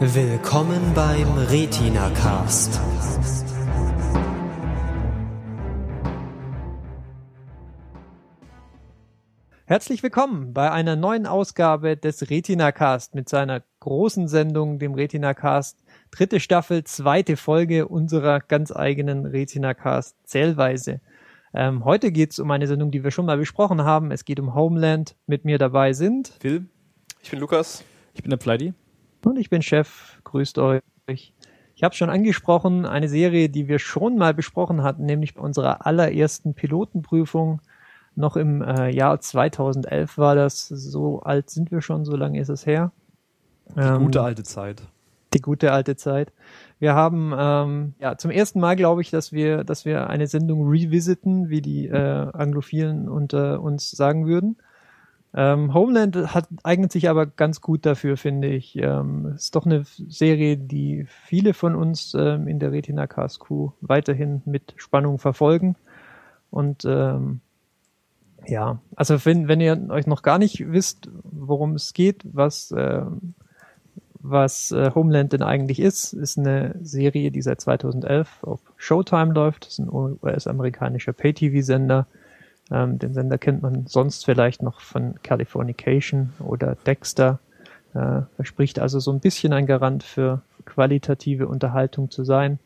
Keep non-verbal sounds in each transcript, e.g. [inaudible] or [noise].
Willkommen beim Retina Cast. Herzlich willkommen bei einer neuen Ausgabe des Retina Cast mit seiner großen Sendung, dem Retina Cast. Dritte Staffel, zweite Folge unserer ganz eigenen Retina Cast Zählweise. Ähm, heute geht es um eine Sendung, die wir schon mal besprochen haben. Es geht um Homeland. Mit mir dabei sind Phil. Ich bin Lukas. Ich bin der Pleidi. Und ich bin Chef. Grüßt euch. Ich habe schon angesprochen, eine Serie, die wir schon mal besprochen hatten, nämlich bei unserer allerersten Pilotenprüfung. Noch im äh, Jahr 2011 war das. So alt sind wir schon, so lange ist es her. Die ähm, gute alte Zeit. Die gute alte Zeit. Wir haben ähm, ja zum ersten Mal, glaube ich, dass wir, dass wir eine Sendung revisiten, wie die äh, Anglophilen unter uns sagen würden. Ähm, Homeland hat, eignet sich aber ganz gut dafür, finde ich. Ähm, ist doch eine Serie, die viele von uns ähm, in der Retina Cast Crew weiterhin mit Spannung verfolgen. Und ähm, ja, also wenn, wenn ihr euch noch gar nicht wisst, worum es geht, was, äh, was äh, Homeland denn eigentlich ist, ist eine Serie, die seit 2011 auf Showtime läuft. Das ist ein US-amerikanischer Pay-TV-Sender ähm, den Sender kennt man sonst vielleicht noch von Californication oder Dexter. Äh, verspricht also so ein bisschen ein Garant für qualitative Unterhaltung zu sein.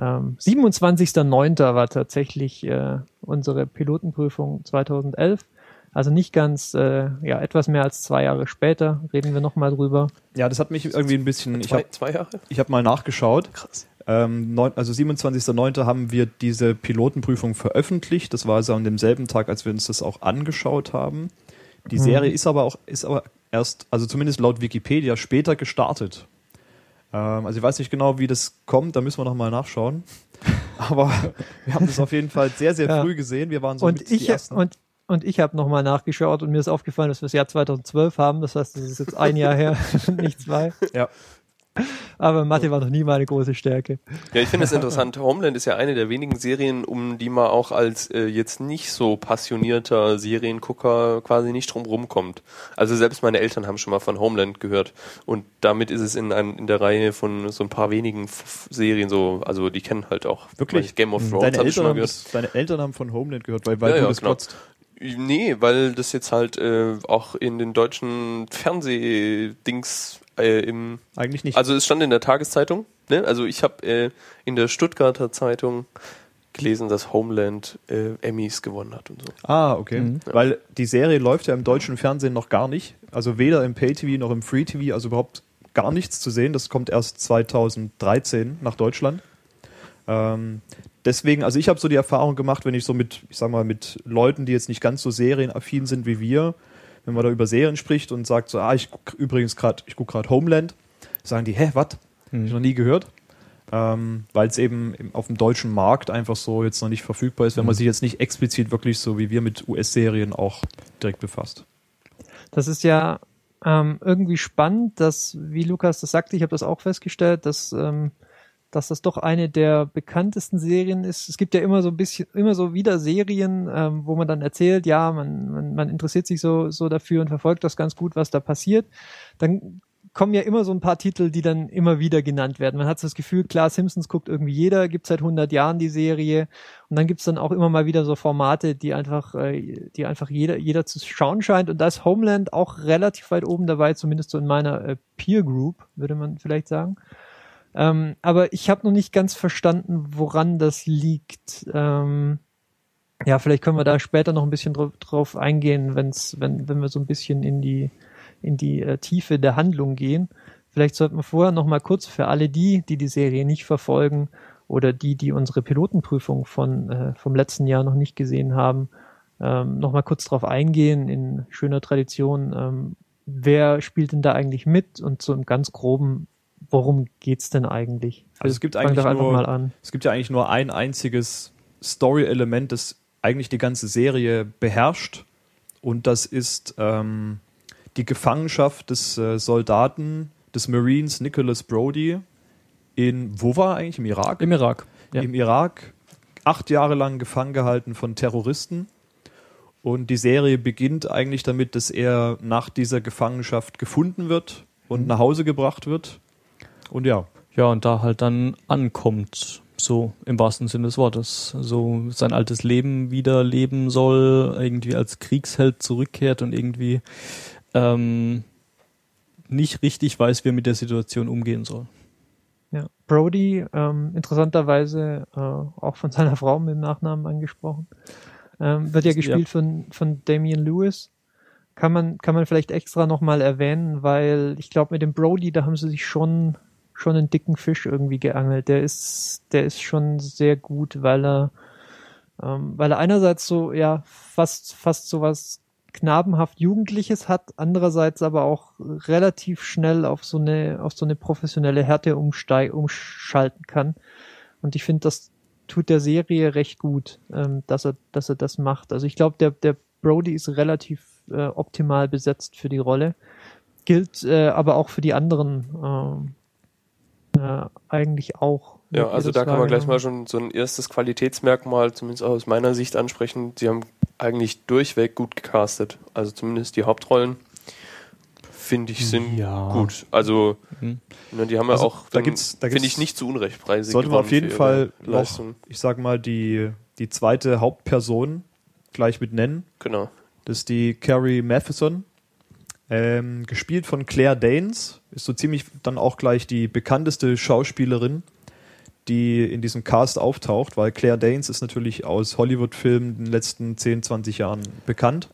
Ähm, 27.09. war tatsächlich äh, unsere Pilotenprüfung 2011. Also nicht ganz, äh, ja, etwas mehr als zwei Jahre später reden wir nochmal drüber. Ja, das hat mich irgendwie ein bisschen. Zwei, ich zwei Jahre? Ich habe mal nachgeschaut. Krass. Ähm, neun, also 27.09. haben wir diese Pilotenprüfung veröffentlicht. Das war also an demselben Tag, als wir uns das auch angeschaut haben. Die mhm. Serie ist aber auch, ist aber erst, also zumindest laut Wikipedia, später gestartet. Ähm, also ich weiß nicht genau, wie das kommt, da müssen wir nochmal nachschauen. [laughs] aber wir haben das auf jeden Fall sehr, sehr ja. früh gesehen. Wir waren so und mit ich, die ersten. Und und ich habe nochmal nachgeschaut und mir ist aufgefallen, dass wir das Jahr 2012 haben. Das heißt, das ist jetzt ein Jahr her, [laughs] nicht zwei. Ja. [laughs] Aber Mathe war noch nie meine große Stärke. Ja, ich finde es interessant. [laughs] Homeland ist ja eine der wenigen Serien, um die man auch als äh, jetzt nicht so passionierter Seriengucker quasi nicht drum kommt. Also selbst meine Eltern haben schon mal von Homeland gehört. Und damit ist es in, ein, in der Reihe von so ein paar wenigen F Serien so, also die kennen halt auch. Wirklich? Game of Thrones deine Eltern, haben das, deine Eltern haben von Homeland gehört, weil, weil ja, du ja, das genau. Nee, weil das jetzt halt äh, auch in den deutschen Fernsehdings äh, im eigentlich nicht. Also es stand in der Tageszeitung. Ne? Also ich habe äh, in der Stuttgarter Zeitung gelesen, dass Homeland äh, Emmys gewonnen hat und so. Ah, okay. Mhm. Ja. Weil die Serie läuft ja im deutschen Fernsehen noch gar nicht. Also weder im Pay-TV noch im Free-TV, also überhaupt gar nichts zu sehen. Das kommt erst 2013 nach Deutschland. Ähm, deswegen, also ich habe so die Erfahrung gemacht, wenn ich so mit, ich sag mal, mit Leuten, die jetzt nicht ganz so serienaffin sind wie wir, wenn man da über Serien spricht und sagt so, ah, ich guck übrigens gerade, ich gucke gerade Homeland, sagen die, hä, was? Hm. Ich noch nie gehört. Ähm, Weil es eben auf dem deutschen Markt einfach so jetzt noch nicht verfügbar ist, wenn man hm. sich jetzt nicht explizit wirklich so wie wir mit US-Serien auch direkt befasst. Das ist ja ähm, irgendwie spannend, dass, wie Lukas das sagte, ich habe das auch festgestellt, dass ähm, dass das doch eine der bekanntesten Serien ist. Es gibt ja immer so ein bisschen, immer so wieder Serien, ähm, wo man dann erzählt, ja, man, man, man interessiert sich so, so dafür und verfolgt das ganz gut, was da passiert. Dann kommen ja immer so ein paar Titel, die dann immer wieder genannt werden. Man hat so das Gefühl, klar, Simpsons guckt irgendwie jeder, gibt seit 100 Jahren die Serie und dann gibt's dann auch immer mal wieder so Formate, die einfach, äh, die einfach jeder, jeder zu schauen scheint und da ist Homeland auch relativ weit oben dabei, zumindest so in meiner äh, Peer Group, würde man vielleicht sagen. Ähm, aber ich habe noch nicht ganz verstanden, woran das liegt. Ähm, ja, vielleicht können wir da später noch ein bisschen drauf, drauf eingehen, wenn's, wenn, wenn wir so ein bisschen in die, in die äh, Tiefe der Handlung gehen. Vielleicht sollten wir vorher noch mal kurz für alle die, die die Serie nicht verfolgen oder die, die unsere Pilotenprüfung von, äh, vom letzten Jahr noch nicht gesehen haben, ähm, noch mal kurz drauf eingehen in schöner Tradition. Ähm, wer spielt denn da eigentlich mit und so im ganz groben worum geht's denn eigentlich? Also es gibt eigentlich nur, es gibt ja eigentlich nur ein einziges Story-Element, das eigentlich die ganze Serie beherrscht und das ist ähm, die Gefangenschaft des äh, Soldaten des Marines Nicholas Brody in wo war er eigentlich im Irak? Im Irak. Ja. Im Irak acht Jahre lang gefangen gehalten von Terroristen. Und die Serie beginnt eigentlich damit, dass er nach dieser Gefangenschaft gefunden wird und mhm. nach Hause gebracht wird Und ja, Ja, und da halt dann ankommt, so im wahrsten Sinne des Wortes. So sein altes Leben wieder leben soll, irgendwie als Kriegsheld zurückkehrt und irgendwie ähm, nicht richtig weiß, wie er mit der Situation umgehen soll. Ja. Brody, ähm, interessanterweise äh, auch von seiner Frau mit dem Nachnamen angesprochen, ähm, wird ja Ja. gespielt von, von Damian Lewis. Kann man, kann man vielleicht extra nochmal erwähnen, weil ich glaube, mit dem Brody, da haben sie sich schon, schon einen dicken Fisch irgendwie geangelt. Der ist, der ist schon sehr gut, weil er, ähm, weil er einerseits so, ja, fast, fast so was knabenhaft Jugendliches hat, andererseits aber auch relativ schnell auf so eine, auf so eine professionelle Härte umsteig, umschalten kann. Und ich finde, das tut der Serie recht gut, ähm, dass er, dass er das macht. Also ich glaube, der, der Brody ist relativ äh, optimal besetzt für die Rolle. Gilt äh, aber auch für die anderen ähm, äh, eigentlich auch. Ja, also da kann man gleich mal schon so ein erstes Qualitätsmerkmal, zumindest aus meiner Sicht ansprechen. Sie haben eigentlich durchweg gut gecastet. Also zumindest die Hauptrollen, finde ich, sind Ja. gut. Also, Mhm. ne, die haben ja Also, auch, da gibt's- da finde ich, nicht zu Unrecht Preise sollte man auf jeden Fall noch, ich sag mal, die, die zweite Hauptperson gleich mit nennen. Genau. Das ist die Carrie Matheson, ähm, gespielt von Claire Danes. Ist so ziemlich dann auch gleich die bekannteste Schauspielerin, die in diesem Cast auftaucht, weil Claire Danes ist natürlich aus Hollywood-Filmen in den letzten 10, 20 Jahren bekannt.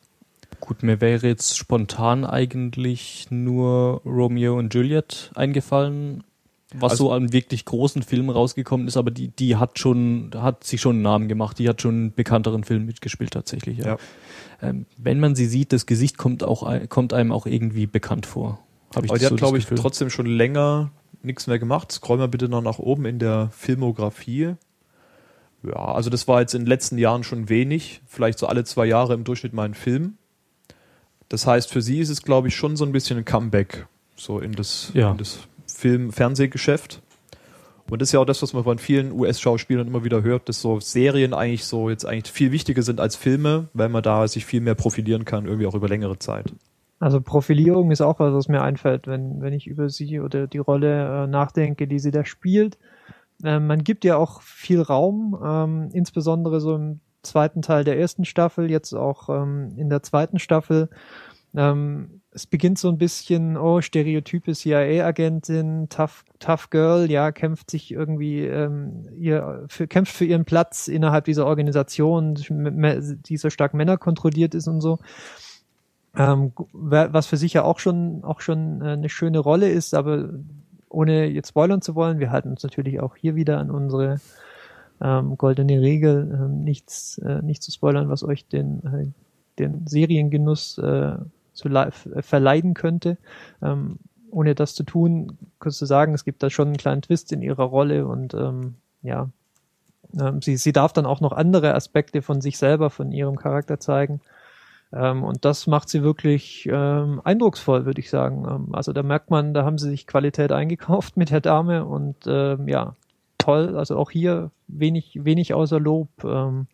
Gut, mir wäre jetzt spontan eigentlich nur Romeo und Juliet eingefallen, was Also- so an wirklich großen Filmen rausgekommen ist, aber die, die hat schon, hat sich schon einen Namen gemacht, die hat schon einen bekannteren Film mitgespielt tatsächlich. Ja. Ja. Ähm, wenn man sie sieht, das Gesicht kommt auch kommt einem auch irgendwie bekannt vor. Hab ich Aber die so hat, glaube ich, trotzdem schon länger nichts mehr gemacht. Scroll mal bitte noch nach oben in der Filmografie. Ja, also das war jetzt in den letzten Jahren schon wenig. Vielleicht so alle zwei Jahre im Durchschnitt mal ein Film. Das heißt, für sie ist es, glaube ich, schon so ein bisschen ein Comeback so in das, Ja. in das Film-Fernsehgeschäft. Und das ist ja auch das, was man von vielen US-Schauspielern immer wieder hört, dass so Serien eigentlich so jetzt eigentlich viel wichtiger sind als Filme, weil man da sich viel mehr profilieren kann, irgendwie auch über längere Zeit. Also Profilierung ist auch was, was mir einfällt, wenn, wenn ich über sie oder die Rolle äh, nachdenke, die sie da spielt. Ähm, man gibt ja auch viel Raum, ähm, insbesondere so im zweiten Teil der ersten Staffel, jetzt auch ähm, in der zweiten Staffel. Ähm, es beginnt so ein bisschen, oh, Stereotype CIA-Agentin, tough, tough Girl, ja, kämpft sich irgendwie, ähm, ihr, für, kämpft für ihren Platz innerhalb dieser Organisation, die so stark männerkontrolliert ist und so. Ähm, wa- was für sich ja auch schon auch schon äh, eine schöne Rolle ist, aber ohne jetzt spoilern zu wollen, wir halten uns natürlich auch hier wieder an unsere ähm, goldene Regel, ähm, nichts äh, nicht zu spoilern, was euch den äh, den Seriengenuss äh, zu äh, verleiden könnte. Ähm, ohne das zu tun, kannst du sagen, es gibt da schon einen kleinen Twist in ihrer Rolle und ähm, ja, ähm, sie, sie darf dann auch noch andere Aspekte von sich selber, von ihrem Charakter zeigen. Ähm, und das macht sie wirklich ähm, eindrucksvoll, würde ich sagen. Ähm, also da merkt man, da haben sie sich Qualität eingekauft mit der Dame und ähm, ja, toll. Also auch hier wenig, wenig außer Lob. Ähm,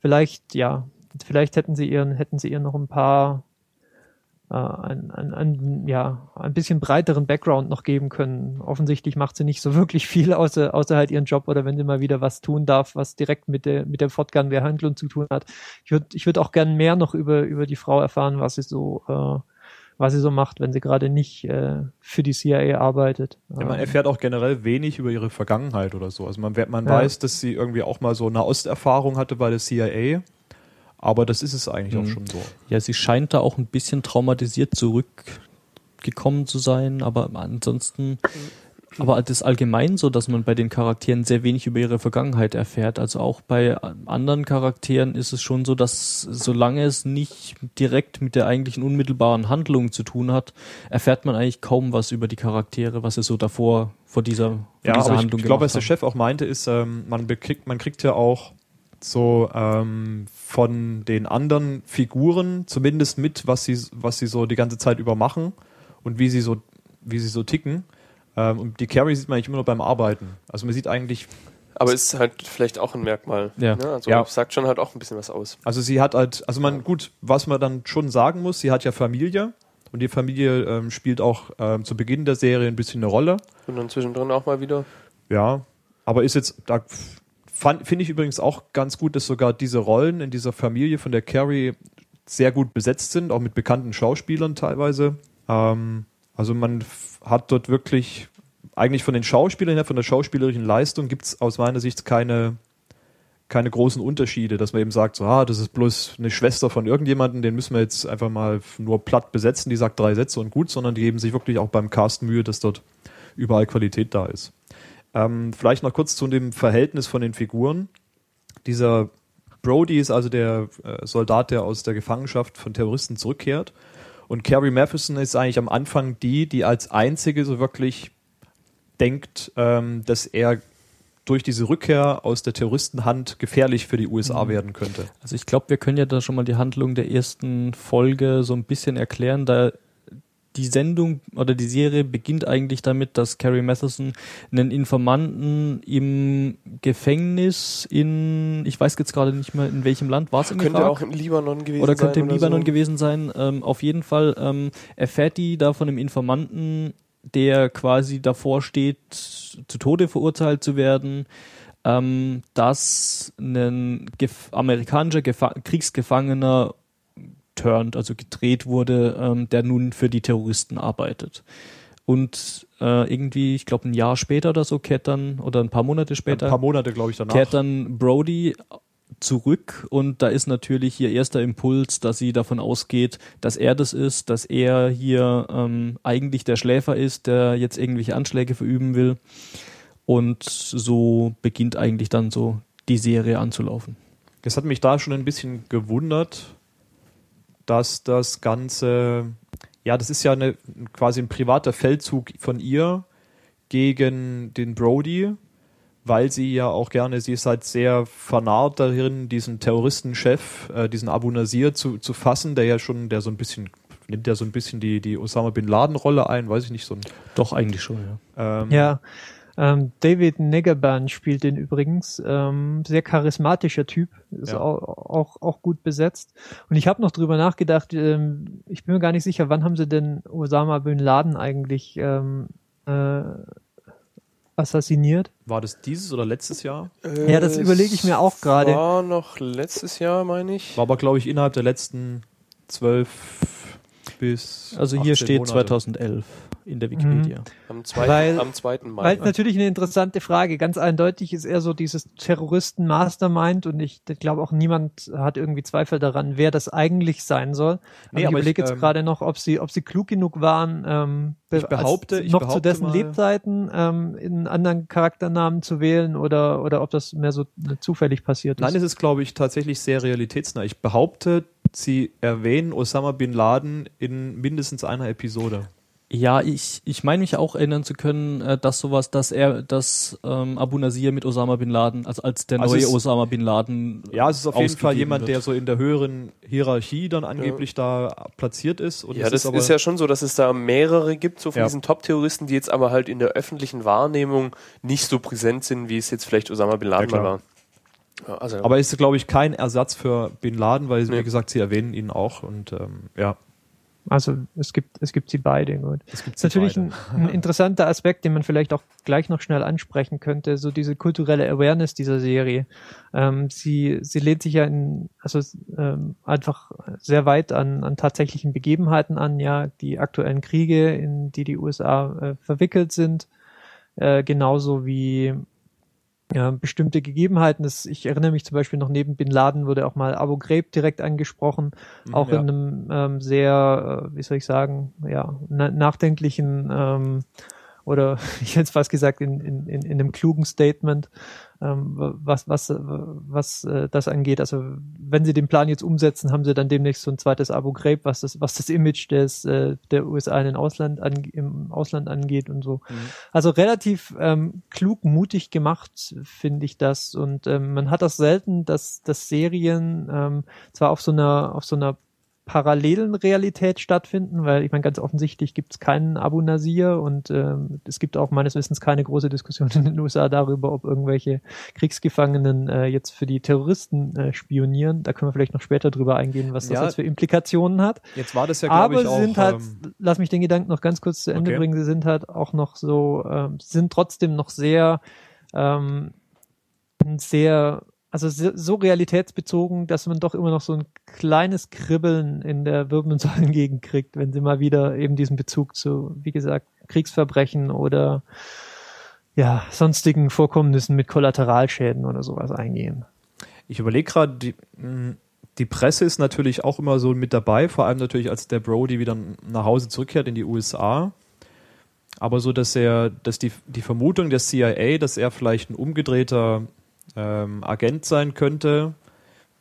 vielleicht, ja, vielleicht hätten sie ihren, hätten sie ihr noch ein paar äh, ein, ein, ein, ja, ein bisschen breiteren Background noch geben können. Offensichtlich macht sie nicht so [laughs] wirklich viel, außer, außer halt ihren Job oder wenn sie mal wieder was tun darf, was direkt mit der, mit der Fortgang der Handlung zu tun hat. Ich würde ich würd auch gern mehr noch über, über die Frau erfahren, was sie so, äh, was sie so macht, wenn sie gerade nicht äh, für die CIA arbeitet. Ja, man Ähm, erfährt auch generell wenig über ihre Vergangenheit oder so. Also man, man Ja. weiß, dass sie irgendwie auch mal so eine Osterfahrung hatte bei der CIA, aber das ist es eigentlich auch Mhm. schon so. Ja, sie scheint da auch ein bisschen traumatisiert zurückgekommen zu sein, aber ansonsten, aber das ist allgemein so, dass man bei den Charakteren sehr wenig über ihre Vergangenheit erfährt. Also auch bei anderen Charakteren ist es schon so, dass solange es nicht direkt mit der eigentlichen unmittelbaren Handlung zu tun hat, erfährt man eigentlich kaum was über die Charaktere, was sie so davor vor dieser, vor Ja, dieser aber ich, Handlung ich glaube, was der. Chef auch meinte, ist, ähm, man, bekriegt, man kriegt ja auch so ähm, von den anderen Figuren zumindest mit, was sie, was sie so die ganze Zeit über machen und wie sie so, wie sie so ticken. Ähm, und die Carrie sieht man eigentlich immer nur beim Arbeiten. Also man sieht eigentlich, Aber ist halt vielleicht auch ein Merkmal. Ja. Ne? Also Ja. sagt schon halt auch ein bisschen was aus. also sie hat halt, also man, gut, was man dann schon sagen muss, sie hat ja Familie Und die Familie ähm, spielt auch ähm, zu Beginn der Serie ein bisschen eine Rolle. Und dann zwischendrin auch mal wieder. Ja, aber ist jetzt, da finde ich übrigens auch ganz gut, dass sogar diese Rollen in dieser Familie von der Carrie sehr gut besetzt sind, auch mit bekannten Schauspielern teilweise. Ähm, also man hat dort wirklich, eigentlich von den Schauspielern her, von der schauspielerischen Leistung gibt es aus meiner Sicht keine, keine großen Unterschiede, dass man eben sagt, so, ah, das ist bloß eine Schwester von irgendjemandem, den müssen wir jetzt einfach mal nur platt besetzen, die sagt drei Sätze und gut, sondern die geben sich wirklich auch beim Cast Mühe, dass dort überall Qualität da ist. Ähm, vielleicht noch kurz zu dem Verhältnis von den Figuren. Dieser Brody ist also der äh, Soldat, der aus der Gefangenschaft von Terroristen zurückkehrt. Und Carrie Matheson ist eigentlich am Anfang die, die als einzige so wirklich denkt, ähm, dass er durch diese Rückkehr aus der Terroristenhand gefährlich für die USA werden könnte. Also ich glaube, wir können ja da schon mal die Handlung der ersten Folge so ein bisschen erklären, da die Sendung oder die Serie beginnt eigentlich damit, dass Carrie Matheson einen Informanten im Gefängnis in, ich weiß jetzt gerade nicht mehr in welchem Land, war es im Könnte Irak? auch im Libanon gewesen oder könnte sein. im Libanon so. gewesen sein. Ähm, auf jeden Fall ähm, erfährt die da von einem Informanten, der quasi davor steht, zu Tode verurteilt zu werden, ähm, dass ein gef amerikanischer Gefa Kriegsgefangener turned, also gedreht wurde, ähm, der nun für die Terroristen arbeitet. Und äh, irgendwie, ich glaube, ein Jahr später oder so kehrt dann, oder ein paar Monate später, Ein paar Monate, glaube ich, danach. kehrt dann Brody zurück und da ist natürlich ihr erster Impuls, dass sie davon ausgeht, dass er das ist, dass er hier ähm, eigentlich der Schläfer ist, der jetzt irgendwelche Anschläge verüben will. Und so beginnt eigentlich dann so die Serie anzulaufen. Es hat mich da schon ein bisschen gewundert, dass das Ganze, ja, das ist ja eine, quasi ein privater Feldzug von ihr gegen den Brody, weil sie ja auch gerne, sie ist halt sehr vernarrt darin, diesen Terroristenchef, äh, diesen Abu Nasir zu, zu fassen, der ja schon, der so ein bisschen, nimmt ja so ein bisschen die, die Osama Bin Laden Rolle ein, weiß ich nicht, so ein, Doch, eigentlich schon, ja. ähm, Ja, ähm, David Negerban spielt den übrigens. Ähm, sehr charismatischer Typ, ist Ja. auch, auch, auch gut besetzt. Und ich habe noch drüber nachgedacht, ähm, ich bin mir gar nicht sicher, wann haben sie denn Osama Bin Laden eigentlich ähm, äh, assassiniert? war das dieses oder letztes Jahr? Ja, das überlege ich mir auch gerade. War noch letztes Jahr, meine ich. War aber, glaube ich, innerhalb der letzten zwölf bis Also hier 18 steht Monate. 2011 in der Wikipedia. Am 2. Weil- am 2. Mai. Weil natürlich eine interessante Frage. Ganz eindeutig ist er so dieses Terroristen-Mastermind und ich glaube auch niemand hat irgendwie Zweifel daran, wer das eigentlich sein soll. Nee, ich aber ich, überlege jetzt ähm, gerade noch, ob sie, ob sie klug genug waren, ähm, Ich behaupte- als ich noch behaupte zu dessen mal- Lebzeiten ähm, in anderen Charakternamen zu wählen oder, oder ob das mehr so zufällig passiert ist. Nein, es ist, glaube ich, tatsächlich sehr realitätsnah. Ich behaupte, sie erwähnen Osama Bin Laden in mindestens einer Episode. Ja, ich, ich meine mich auch erinnern zu können, äh, dass sowas, dass er, dass ähm, Abu Nasir mit Osama Bin Laden, also als der Also neue Osama Bin Laden. Ja, es ist auf jeden Fall jemand, wird. der so in der höheren Hierarchie dann angeblich da platziert ist. Und ja, es das aber, ist ja schon so, dass es da mehrere gibt, so von Ja. diesen Top-Terroristen, die jetzt aber halt in der öffentlichen Wahrnehmung nicht so präsent sind, wie es jetzt vielleicht Osama Bin Laden Ja, war. Ja, also, aber ist, glaube ich, kein Ersatz für Bin Laden, weil, Nee. wie gesagt, sie erwähnen ihn auch. Und ähm, ja, Also es gibt, es gibt sie beide. Gut. es gibt Das ist natürlich ein, ein interessanter Aspekt, den man vielleicht auch gleich noch schnell ansprechen könnte, so diese kulturelle Awareness dieser Serie. Ähm, sie, sie lehnt sich ja in, also ähm, einfach sehr weit an, an tatsächlichen Begebenheiten an, ja, die aktuellen Kriege, in die die USA äh, verwickelt sind, äh, genauso wie ja, bestimmte Gegebenheiten. Das, ich erinnere mich zum Beispiel noch neben Bin Laden wurde auch mal Abu Ghraib direkt angesprochen, auch ja. in einem ähm, sehr, äh, wie soll ich sagen, ja, na nachdenklichen ähm, oder [laughs] ich hätte es fast gesagt in, in, in, in einem klugen Statement, ähm, was was was äh, das angeht. Also wenn sie den Plan jetzt umsetzen, haben sie dann demnächst so ein zweites Abu Ghraib, was das was das Image des äh, der USA in den Ausland an, im Ausland angeht und so. Also relativ ähm, klug, mutig gemacht, finde ich das. Und ähm, man hat das selten, dass, dass Serien ähm, zwar auf so einer, auf so einer parallelen Realität stattfinden, weil ich meine, ganz offensichtlich gibt es keinen Abu Nasir und ähm, es gibt auch meines Wissens keine große Diskussion in den USA darüber, ob irgendwelche Kriegsgefangenen äh, jetzt für die Terroristen äh, spionieren. Da können wir vielleicht noch später drüber eingehen, was das Ja. jetzt für Implikationen hat. Jetzt war das ja, glaube Aber ich, auch. sie sind halt, ähm, lass mich den Gedanken noch ganz kurz zu Ende Okay. bringen, sie sind halt auch noch so, sie sind trotzdem noch sehr, ähm, sehr, also so realitätsbezogen, dass man doch immer noch so ein kleines Kribbeln in der Wirbelsäulengegend [laughs] kriegt, wenn sie mal wieder eben diesen Bezug zu, wie gesagt, Kriegsverbrechen oder ja, sonstigen Vorkommnissen mit Kollateralschäden oder sowas eingehen. Ich überlege gerade, die, mh, die Presse ist natürlich auch immer so mit dabei, vor allem natürlich, als der Brody wieder nach Hause zurückkehrt in die USA. Aber so, dass er, dass die, die Vermutung der CIA, dass er vielleicht ein umgedrehter ähm, Agent sein könnte,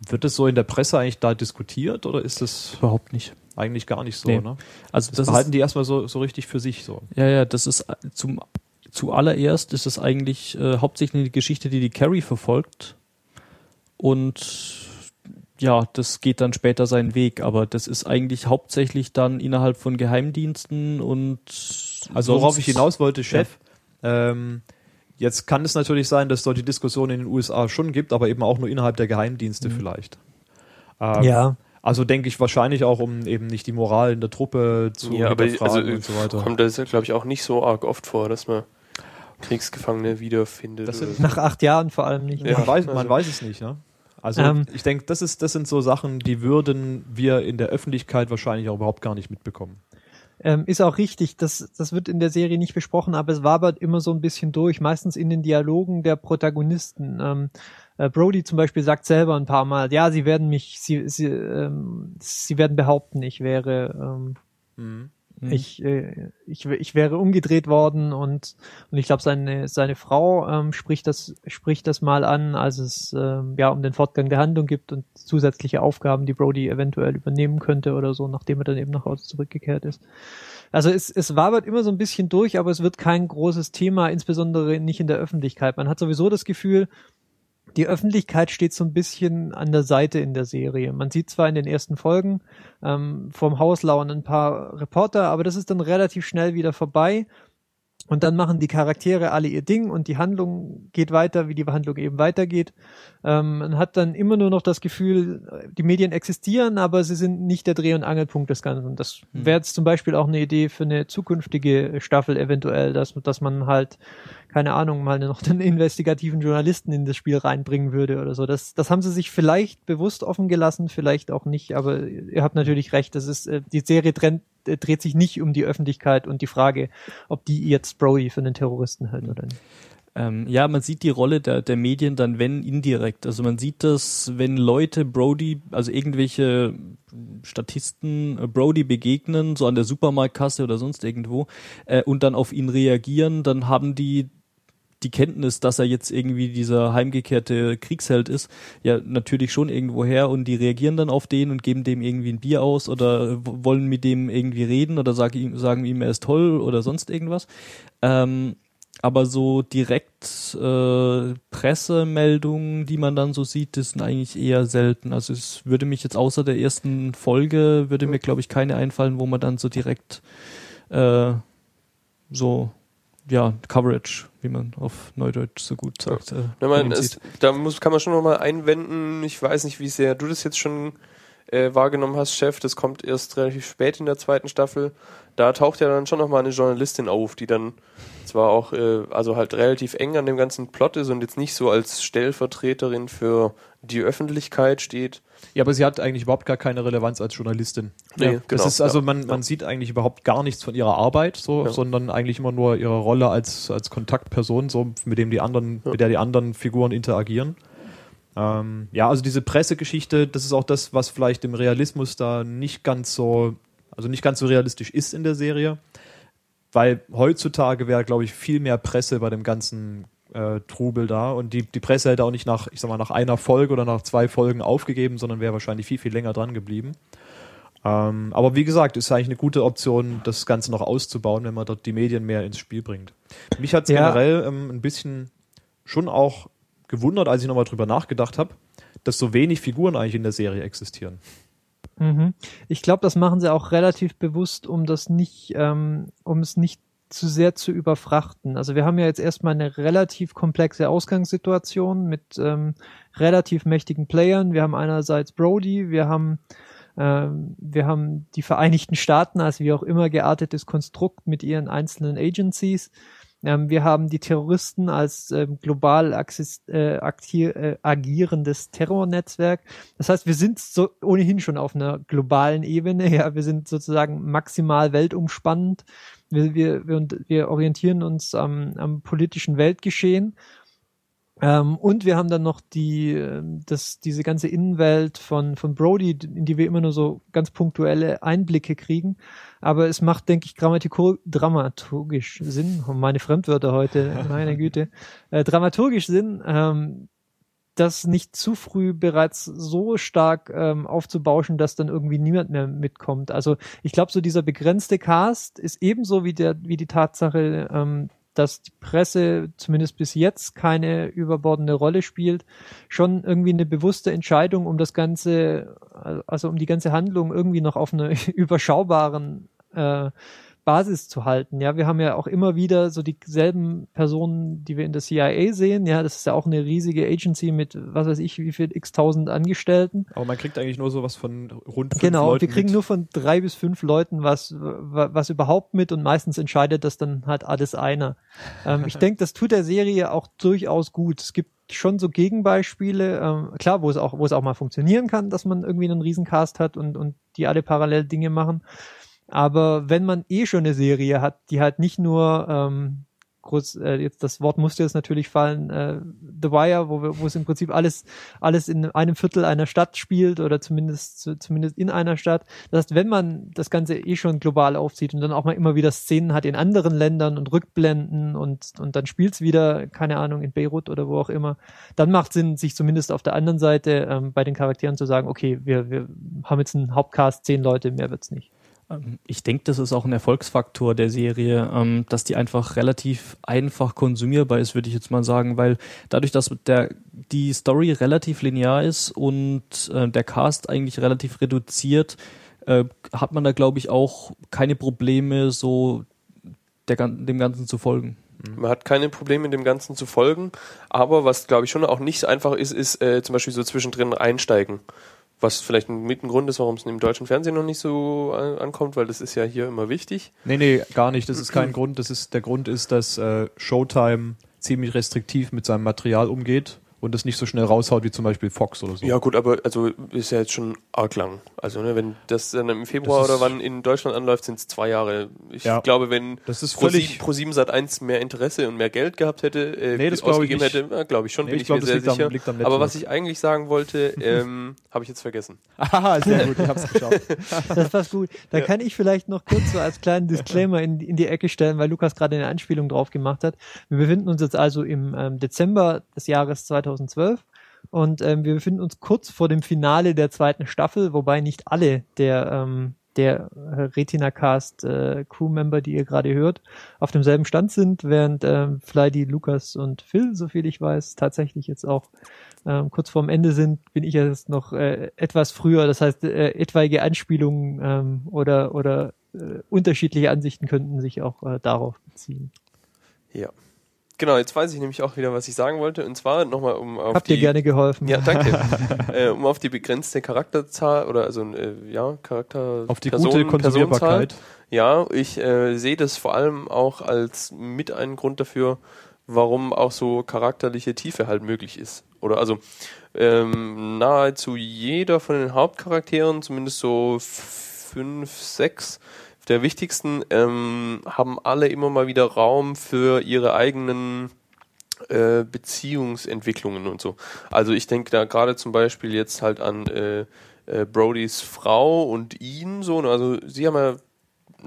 wird es so in der Presse eigentlich da diskutiert oder ist das Überhaupt nicht. eigentlich gar nicht so? Nee. Ne? Also Das, das behalten ist, die erstmal so, so richtig für sich so. ja, ja, das ist äh, zum zuallererst ist es eigentlich äh, hauptsächlich eine Geschichte, die die Carrie verfolgt und ja, das geht dann später seinen Weg, aber das ist eigentlich hauptsächlich dann innerhalb von Geheimdiensten und Also worauf ich hinaus wollte, Chef, ähm, jetzt kann es natürlich sein, dass dort die Diskussion in den USA schon gibt, aber eben auch nur innerhalb der Geheimdienste Mhm. vielleicht. Ähm, Ja. Also denke ich wahrscheinlich auch, um eben nicht die Moral in der Truppe zu Ja, aber also, und so weiter. kommt das, glaube ich, auch nicht so arg oft vor, dass man Kriegsgefangene wiederfindet. Das sind-. Nach acht Jahren vor allem nicht. Ja. man, weiß, man also- weiß es nicht, ne? Also Ähm. ich denke, das ist, das sind so Sachen, die würden wir in der Öffentlichkeit wahrscheinlich auch überhaupt gar nicht mitbekommen. Ähm, ist auch richtig, das, das wird in der Serie nicht besprochen, aber es wabert immer so ein bisschen durch, meistens in den Dialogen der Protagonisten. Ähm, äh, Brody zum Beispiel sagt selber ein paar Mal, ja, sie werden mich, sie, sie, ähm, sie werden behaupten, ich wäre, ähm, Mhm. ich, äh, ich, ich wäre umgedreht worden und, und ich glaube, seine, seine Frau ähm, spricht, das, spricht das mal an, als es ähm, ja um den Fortgang der Handlung gibt und zusätzliche Aufgaben, die Brody eventuell übernehmen könnte oder so, nachdem er dann eben nach Hause zurückgekehrt ist. Also es, es wabert immer so ein bisschen durch, aber es wird kein großes Thema, insbesondere nicht in der Öffentlichkeit. Man hat sowieso das Gefühl, die Öffentlichkeit steht so ein bisschen an der Seite in der Serie. Man sieht zwar in den ersten Folgen ähm, vom Haus lauern ein paar Reporter, aber das ist dann relativ schnell wieder vorbei. Und dann machen die Charaktere alle ihr Ding und die Handlung geht weiter, wie die Handlung eben weitergeht. Ähm, man hat dann immer nur noch das Gefühl, die Medien existieren, aber sie sind nicht der Dreh- und Angelpunkt des Ganzen. Das Hm. wäre jetzt zum Beispiel auch eine Idee für eine zukünftige Staffel eventuell, dass, dass man halt, keine Ahnung, mal noch [laughs] den investigativen Journalisten in das Spiel reinbringen würde oder so. Das, das haben sie sich vielleicht bewusst offen gelassen, vielleicht auch nicht, aber ihr habt natürlich recht, das ist, äh, die Serie trennt, dreht sich nicht um die Öffentlichkeit und die Frage, ob die jetzt Brody für einen Terroristen hält oder nicht. Ähm, ja, man sieht die Rolle der, der Medien dann, wenn indirekt. Also man sieht das, wenn Leute Brody, also irgendwelche Statisten äh, Brody begegnen, so an der Supermarktkasse oder sonst irgendwo, äh, und dann auf ihn reagieren, dann haben die die Kenntnis, dass er jetzt irgendwie dieser heimgekehrte Kriegsheld ist, ja natürlich schon irgendwo her und die reagieren dann auf den und geben dem irgendwie ein Bier aus oder wollen mit dem irgendwie reden oder sagen ihm, sagen ihm, er ist toll oder sonst irgendwas. Ähm, aber so direkt äh, Pressemeldungen, die man dann so sieht, das sind eigentlich eher selten. Also es würde mich jetzt außer der ersten Folge, würde mir glaube ich keine einfallen, wo man dann so direkt äh, so ja, Coverage, wie man auf Neudeutsch so gut sagt. Äh, Ja, man, sieht. da muss, kann man schon nochmal einwenden, ich weiß nicht, wie sehr du das jetzt schon äh, wahrgenommen hast, Chef, das kommt erst relativ spät in der zweiten Staffel. Da taucht ja dann schon nochmal eine Journalistin auf, die dann zwar auch, äh, also halt relativ eng an dem ganzen Plot ist und jetzt nicht so als Stellvertreterin für die Öffentlichkeit steht. Ja, aber sie hat eigentlich überhaupt gar keine Relevanz als Journalistin. Nee, das genau, ist also ja. man, man Ja. sieht eigentlich überhaupt gar nichts von ihrer Arbeit, so, Ja. sondern eigentlich immer nur ihre Rolle als als Kontaktperson, so mit dem die anderen, Ja. mit der die anderen Figuren interagieren. Ähm, ja, also diese Pressegeschichte, das ist auch das, was vielleicht im Realismus da nicht ganz so, also nicht ganz so realistisch ist in der Serie, weil heutzutage wäre, glaube ich, viel mehr Presse bei dem ganzen äh, Trubel da und die, die Presse hätte auch nicht nach, ich sag mal, nach einer Folge oder nach zwei Folgen aufgegeben, sondern wäre wahrscheinlich viel, viel länger dran geblieben. Ähm, aber wie gesagt, ist eigentlich eine gute Option, das Ganze noch auszubauen, wenn man dort die Medien mehr ins Spiel bringt. Mich hat es Ja. generell ähm, ein bisschen schon auch gewundert, als ich nochmal drüber nachgedacht habe, dass so wenig Figuren eigentlich in der Serie existieren. Mhm. Ich glaube, das machen sie auch relativ bewusst, um das nicht, ähm, um es nicht zu sehr zu überfrachten. Also wir haben ja jetzt erstmal eine relativ komplexe Ausgangssituation mit ähm, relativ mächtigen Playern. Wir haben einerseits Brody, wir haben ähm, wir haben die Vereinigten Staaten als wie auch immer geartetes Konstrukt mit ihren einzelnen Agencies. Ähm, wir haben die Terroristen als ähm, global äh, äh, agierendes Terrornetzwerk. Das heißt, wir sind so ohnehin schon auf einer globalen Ebene. [laughs] Ja, wir sind sozusagen maximal weltumspannend. Wir, wir, wir, wir orientieren uns am, am politischen Weltgeschehen ähm, und wir haben dann noch die, das, diese ganze Innenwelt von, von Brody, in die wir immer nur so ganz punktuelle Einblicke kriegen. Aber es macht, denke ich, dramaturgisch Sinn, meine Fremdwörter heute, meine Güte, äh, dramaturgisch Sinn, ähm, das nicht zu früh bereits so stark ähm, aufzubauschen, dass dann irgendwie niemand mehr mitkommt. Also ich glaube, so dieser begrenzte Cast ist ebenso wie der wie die Tatsache, ähm, dass die Presse zumindest bis jetzt keine überbordende Rolle spielt, schon irgendwie eine bewusste Entscheidung, um das Ganze, also um die ganze Handlung irgendwie noch auf einer [laughs] überschaubaren äh, Basis zu halten. Ja, wir haben ja auch immer wieder so dieselben Personen, die wir in der CIA sehen. Ja, das ist ja auch eine riesige Agency mit, was weiß ich, wie viel x tausend Angestellten. Aber man kriegt eigentlich nur sowas von rund fünf Genau, Leuten wir kriegen mit. nur von drei bis fünf Leuten was, wa- was überhaupt mit und meistens entscheidet das dann halt alles einer. Ähm, ich [laughs] denke, das tut der Serie auch durchaus gut. Es gibt schon so Gegenbeispiele, ähm, klar, wo es auch, wo es auch mal funktionieren kann, dass man irgendwie einen Riesencast hat und, und die alle parallel Dinge machen. Aber wenn man eh schon eine Serie hat, die halt nicht nur ähm, groß, äh, jetzt das Wort musste jetzt natürlich fallen, äh, The Wire, wo, wir, wo es im Prinzip alles, alles in einem Viertel einer Stadt spielt oder zumindest, zu- zumindest in einer Stadt. Das heißt, wenn man das Ganze eh schon global aufzieht und dann auch mal immer wieder Szenen hat in anderen Ländern und Rückblenden und, und dann spielt's wieder, keine Ahnung, in Beirut oder wo auch immer, dann macht Sinn, sich zumindest auf der anderen Seite ähm, bei den Charakteren zu sagen, okay, wir, wir haben jetzt einen Hauptcast, zehn Leute, mehr wird's nicht. Ähm, Ich denke, das ist auch ein Erfolgsfaktor der Serie, ähm, dass die einfach relativ einfach konsumierbar ist, würde ich jetzt mal sagen, weil dadurch, dass der, die Story relativ linear ist und äh, der Cast eigentlich relativ reduziert, äh, hat man da, glaube ich, auch keine Probleme, so der, dem Ganzen zu folgen. Man hat keine Probleme, dem Ganzen zu folgen. Aber was, glaube ich, schon auch nicht einfach ist, ist äh, zum Beispiel so zwischendrin einsteigen. Was vielleicht ein, Grund ist, warum es im deutschen Fernsehen noch nicht so äh, ankommt, weil das ist ja hier immer wichtig. Nee, nee, gar nicht. Das ist kein Grund. Das ist, der Grund ist, dass äh, Showtime ziemlich restriktiv mit seinem Material umgeht und es nicht so schnell raushaut wie zum Beispiel Fox oder so. Ja gut, aber also ist ja jetzt schon arg lang. Also ne, wenn das dann im Februar Das oder wann in Deutschland anläuft, sind es zwei Jahre. Ich Ja. glaube, wenn Das ist ProSieben völlig- ProSieben Sat 1 mehr Interesse und mehr Geld gehabt hätte, äh, Nee, das glaube ich ausgegeben nicht. hätte, ja, glaube ich schon, Nee, bin ich ich, glaube, mir das sehr liegt am- sicher. liegt am aber was ich eigentlich sagen wollte, [laughs] ähm, habe ich jetzt vergessen. [laughs] Haha, sehr gut, ich hab's geschafft. [laughs] Das passt gut. Da kann ich vielleicht noch kurz so als kleinen Disclaimer in, in die Ecke stellen, weil Lukas gerade eine Anspielung drauf gemacht hat. Wir befinden uns jetzt also im ähm, Dezember des Jahres 2012 und ähm, wir befinden uns kurz vor dem Finale der zweiten Staffel, wobei nicht alle der ähm, der äh, Retina Cast äh, Crewmember, die ihr gerade hört, auf demselben Stand sind, während ähm, Flydy, Lukas und Phil, soviel ich weiß, tatsächlich jetzt auch ähm, kurz vorm Ende sind, bin ich jetzt noch äh, etwas früher. Das heißt, äh, etwaige Anspielungen ähm, oder, oder äh, unterschiedliche Ansichten könnten sich auch äh, darauf beziehen. Ja. Genau, jetzt weiß ich nämlich auch wieder, was ich sagen wollte. Und zwar nochmal um auf Habt die ihr gerne geholfen? Ja, danke. [laughs] äh, um auf die begrenzte Charakterzahl oder also äh, ja, Charakter Auf die Person- gute Konsumierbarkeit. Ja, ich äh, sehe das vor allem auch als mit einen Grund dafür, warum auch so charakterliche Tiefe halt möglich ist. Oder also ähm, nahezu jeder von den Hauptcharakteren, zumindest so fünf, sechs der wichtigsten, ähm, haben alle immer mal wieder Raum für ihre eigenen äh, Beziehungsentwicklungen und so. Also ich denke da gerade zum Beispiel jetzt halt an äh, äh, Brodys Frau und ihn so. ne, Also sie haben ja,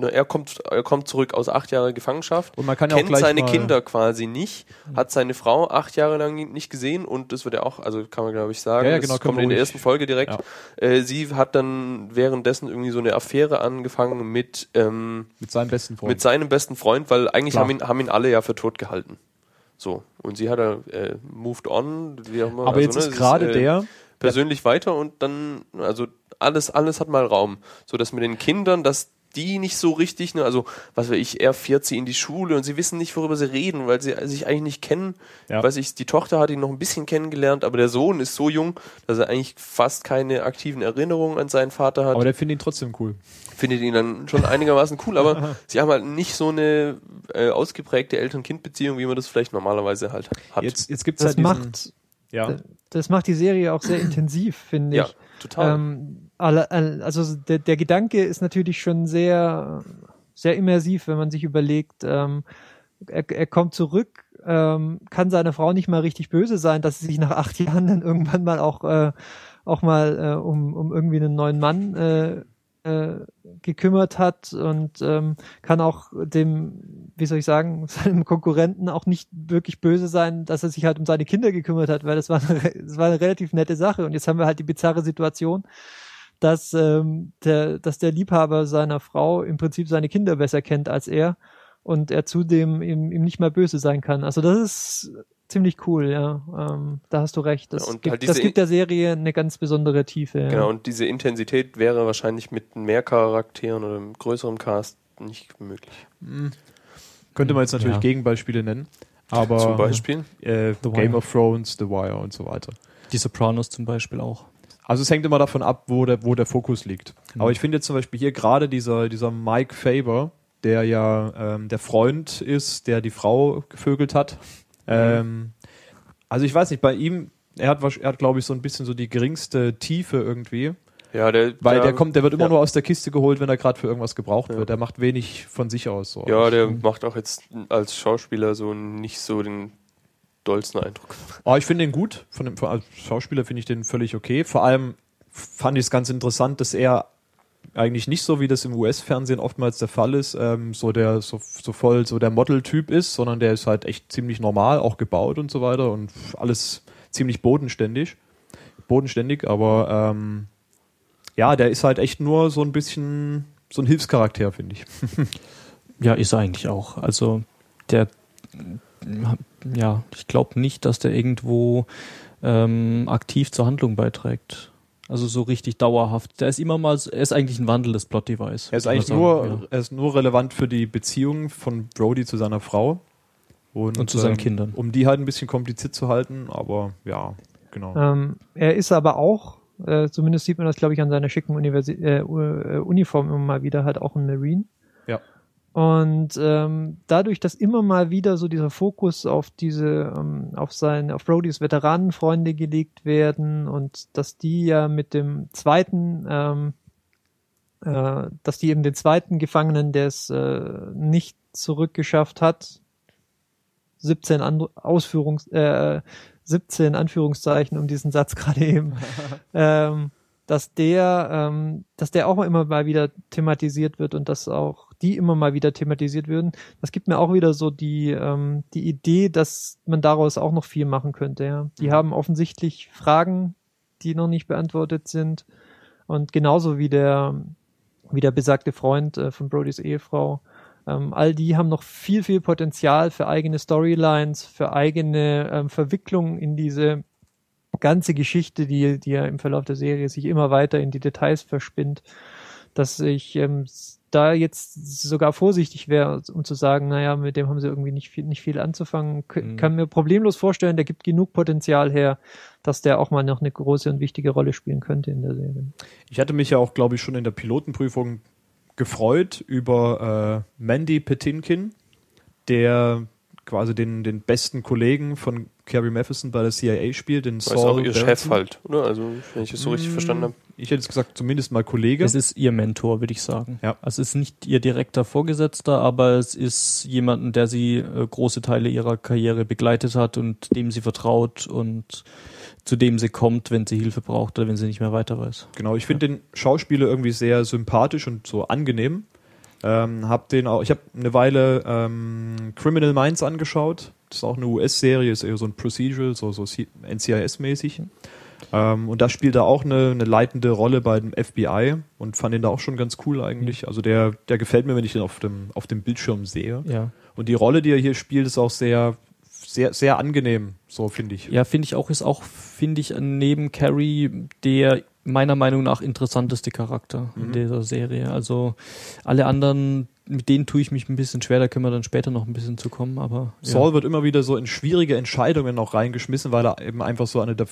er kommt, er kommt zurück aus acht Jahre Gefangenschaft, Und man kann ja auch kennt gleich seine Kinder quasi nicht, hat seine Frau acht Jahre lang nicht gesehen und das wird ja auch, also kann man glaube ich sagen, Ja, ja, das genau, können kommt in der ersten Folge direkt. Ja. Äh, sie hat dann währenddessen irgendwie so eine Affäre angefangen mit ähm, Mit seinem besten Freund. mit seinem besten Freund, weil eigentlich Klar. haben ihn, haben ihn alle ja für tot gehalten. So. Und sie hat er äh, moved on. Wie auch immer. Aber Also, jetzt ne, ist gerade äh, der, persönlich weiter und dann, also alles, alles hat mal Raum. So dass mit den Kindern, dass die nicht so richtig, ne, also was weiß ich, er fährt sie in die Schule und sie wissen nicht, worüber sie reden, weil sie sich eigentlich nicht kennen. Ja. Weiß ich, die Tochter hat ihn noch ein bisschen kennengelernt, aber der Sohn ist so jung, dass er eigentlich fast keine aktiven Erinnerungen an seinen Vater hat Aber der findet ihn trotzdem cool. findet ihn dann schon einigermaßen cool, aber [laughs] sie haben halt nicht so eine äh, ausgeprägte Eltern-Kind-Beziehung, wie man das vielleicht normalerweise halt hat. Jetzt, jetzt gibt's Das halt diesen, macht, ja. Das macht die Serie auch sehr intensiv, finde ja, ich. total. Ähm, also der, der Gedanke ist natürlich schon sehr, sehr immersiv, wenn man sich überlegt, ähm, er, er kommt zurück, ähm, kann seiner Frau nicht mal richtig böse sein, dass sie sich nach acht Jahren dann irgendwann mal auch, äh, auch mal äh, um, um irgendwie einen neuen Mann äh, äh, gekümmert hat und ähm, kann auch dem, wie soll ich sagen, [laughs] seinem Konkurrenten auch nicht wirklich böse sein, dass er sich halt um seine Kinder gekümmert hat, weil das war eine, [laughs] das war eine relativ nette Sache. Und jetzt haben wir halt die bizarre Situation, dass, ähm, der, dass der Liebhaber seiner Frau im Prinzip seine Kinder besser kennt als er und er zudem ihm, ihm nicht mehr böse sein kann. Also das ist ziemlich cool, ja. Ähm, da hast du recht. Das, Ja, und gibt, halt das gibt der Serie eine ganz besondere Tiefe. Ja. Genau, und diese Intensität wäre wahrscheinlich mit mehr Charakteren oder einem größeren Cast nicht möglich. Könnte man jetzt natürlich Ja. Gegenbeispiele nennen. Aber Zum Beispiel. äh, The Game Wire. of Thrones, The Wire und so weiter. Die Sopranos zum Beispiel auch. Also es hängt immer davon ab, wo der, wo der Fokus liegt. Genau. Aber ich finde jetzt zum Beispiel hier gerade dieser, dieser Mike Faber, der ja ähm, der Freund ist, der die Frau gevögelt hat. Ähm, also ich weiß nicht, bei ihm, er hat, er hat glaube ich so ein bisschen so die geringste Tiefe irgendwie. Ja, der, Weil der kommt, der wird immer ja. nur aus der Kiste geholt, wenn er gerade für irgendwas gebraucht Ja. wird. Der macht wenig von sich aus. So. Ja, der macht auch jetzt als Schauspieler so nicht so den dollsten Eindruck. Aber [laughs] ich finde ihn gut. Von dem, als Schauspieler finde ich den völlig okay. Vor allem fand ich es ganz interessant, dass er eigentlich nicht so, wie das im US-Fernsehen oftmals der Fall ist, ähm, so der so, so voll so der Model-Typ ist, sondern der ist halt echt ziemlich normal, auch gebaut und so weiter und alles ziemlich bodenständig. Bodenständig, aber ähm, ja, der ist halt echt nur so ein bisschen so ein Hilfscharakter, finde ich. [laughs] Ja, ist er eigentlich auch. Also der, ja, ich glaube nicht, dass der irgendwo ähm, aktiv zur Handlung beiträgt. Also so richtig dauerhaft. Der ist immer mal, er ist eigentlich ein wandelndes Plot-Device. Er ist eigentlich nur, sagen, er ist nur relevant für die Beziehung von Brody zu seiner Frau. Und, Und zu seinen ähm, Kindern. Um die halt ein bisschen kompliziert zu halten, aber ja, genau. Ähm, er ist aber auch, äh, zumindest sieht man das, glaube ich, an seiner schicken Universi äh, äh, Uniform immer mal wieder, halt auch ein Marine. Und ähm, dadurch, dass immer mal wieder so dieser Fokus auf diese, ähm, auf seine, auf Brodys Veteranenfreunde gelegt werden und dass die ja mit dem zweiten, ähm, äh, dass die eben den zweiten Gefangenen, der es äh, nicht zurückgeschafft hat, 17 An Ausführungs, äh, 17 Anführungszeichen um diesen Satz [laughs] gerade eben, [laughs] ähm, dass der, ähm, dass der auch immer mal wieder thematisiert wird und dass auch die immer mal wieder thematisiert würden. Das gibt mir auch wieder so die, ähm, die Idee, dass man daraus auch noch viel machen könnte. Ja. Die haben offensichtlich Fragen, die noch nicht beantwortet sind und genauso wie der, wie der besagte Freund äh, von Brodys Ehefrau. Ähm, all die haben noch viel, viel Potenzial für eigene Storylines, für eigene ähm, Verwicklung in diese ganze Geschichte, die, die ja im Verlauf der Serie sich immer weiter in die Details verspinnt, dass ich ähm, da jetzt sogar vorsichtig wäre, um zu sagen, naja, mit dem haben sie irgendwie nicht viel, nicht viel anzufangen. K Mhm. Kann mir problemlos vorstellen, der gibt genug Potenzial her, dass der auch mal noch eine große und wichtige Rolle spielen könnte in der Serie. Ich hatte mich ja auch, glaube ich, schon in der Pilotenprüfung gefreut über äh, Mandy Petinkin, der quasi den, den besten Kollegen von Carrie Matheson bei der CIA spielt, den Das ist auch ihr Chef halt, oder? Also, wenn ich es so richtig Mm, verstanden habe. Ich hätte jetzt gesagt, zumindest mal Kollege. Es ist ihr Mentor, würde ich sagen. Ja. Also es ist nicht ihr direkter Vorgesetzter, aber es ist jemanden, der sie äh, große Teile ihrer Karriere begleitet hat und dem sie vertraut und zu dem sie kommt, wenn sie Hilfe braucht oder wenn sie nicht mehr weiter weiß. Genau, ich finde den Schauspieler irgendwie sehr sympathisch und so angenehm. Ähm, hab den auch, ich habe eine Weile ähm, Criminal Minds angeschaut. Das ist auch eine US-Serie, ist eher so ein Procedural, so, so NCIS-mäßig. Ähm, und da spielt er auch eine, eine leitende Rolle bei dem FBI und fand den da auch schon ganz cool eigentlich. Also der, der gefällt mir, wenn ich den auf dem, auf dem Bildschirm sehe. Ja. Und die Rolle, die er hier spielt, ist auch sehr, sehr, sehr angenehm, so finde ich. Ja, finde ich auch, ist auch, finde ich, neben Carrie der meiner Meinung nach interessanteste Charakter in dieser Serie. Also alle anderen, mit denen tue ich mich ein bisschen schwer, da können wir dann später noch ein bisschen zu kommen, aber Saul wird immer wieder so in schwierige Entscheidungen noch reingeschmissen, weil er eben einfach so einer der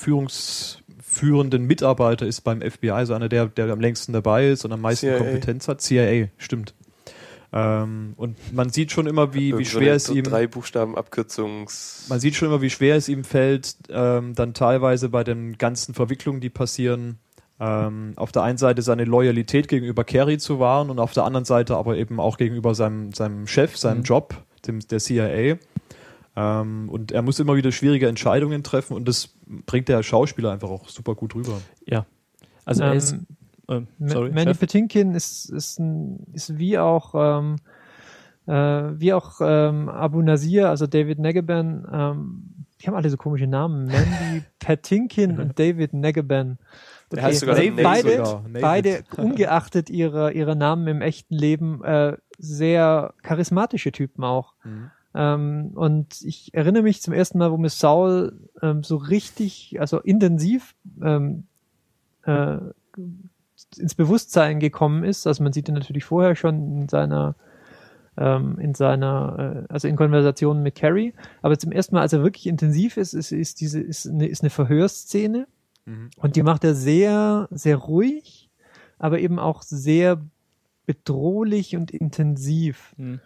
führungsführenden Mitarbeiter ist beim FBI, so einer der, der am längsten dabei ist und am meisten CIA. Kompetenz hat. CIA, stimmt. Ähm, und man sieht schon immer, wie, wie so schwer es ihm, Drei Buchstaben Abkürzungs. man sieht schon immer, wie schwer es ihm fällt, ähm, dann teilweise bei den ganzen Verwicklungen, die passieren, ähm, auf der einen Seite seine Loyalität gegenüber Kerry zu wahren und auf der anderen Seite aber eben auch gegenüber seinem, seinem Chef, seinem Mhm. Job, dem, der CIA. Ähm, und er muss immer wieder schwierige Entscheidungen treffen und das bringt der Schauspieler einfach auch super gut rüber. ja. Also er Ähm, ist, äh, Ma- sorry, Manny Chef? Patinkin ist, ist, ein, ist wie auch ähm, äh, wie auch ähm, Abu Nasir, also David Negeban, ähm, die haben alle so komische Namen. [laughs] Mandy Patinkin und David Negeban. Der heißt sogar David beide, sogar. Beide [laughs] ungeachtet ihrer, ihrer Namen im echten Leben äh, sehr charismatische Typen auch. Ähm, und ich erinnere mich zum ersten Mal, wo mir Saul ähm, so richtig, also intensiv ähm, äh, ins Bewusstsein gekommen ist. Also man sieht ihn natürlich vorher schon in seiner ähm, in seiner, äh, also in Konversationen mit Carrie, aber zum ersten Mal, als er wirklich intensiv ist, ist, ist diese ist eine, ist eine Verhörszene und die macht er sehr sehr ruhig, aber eben auch sehr bedrohlich und intensiv. Mhm.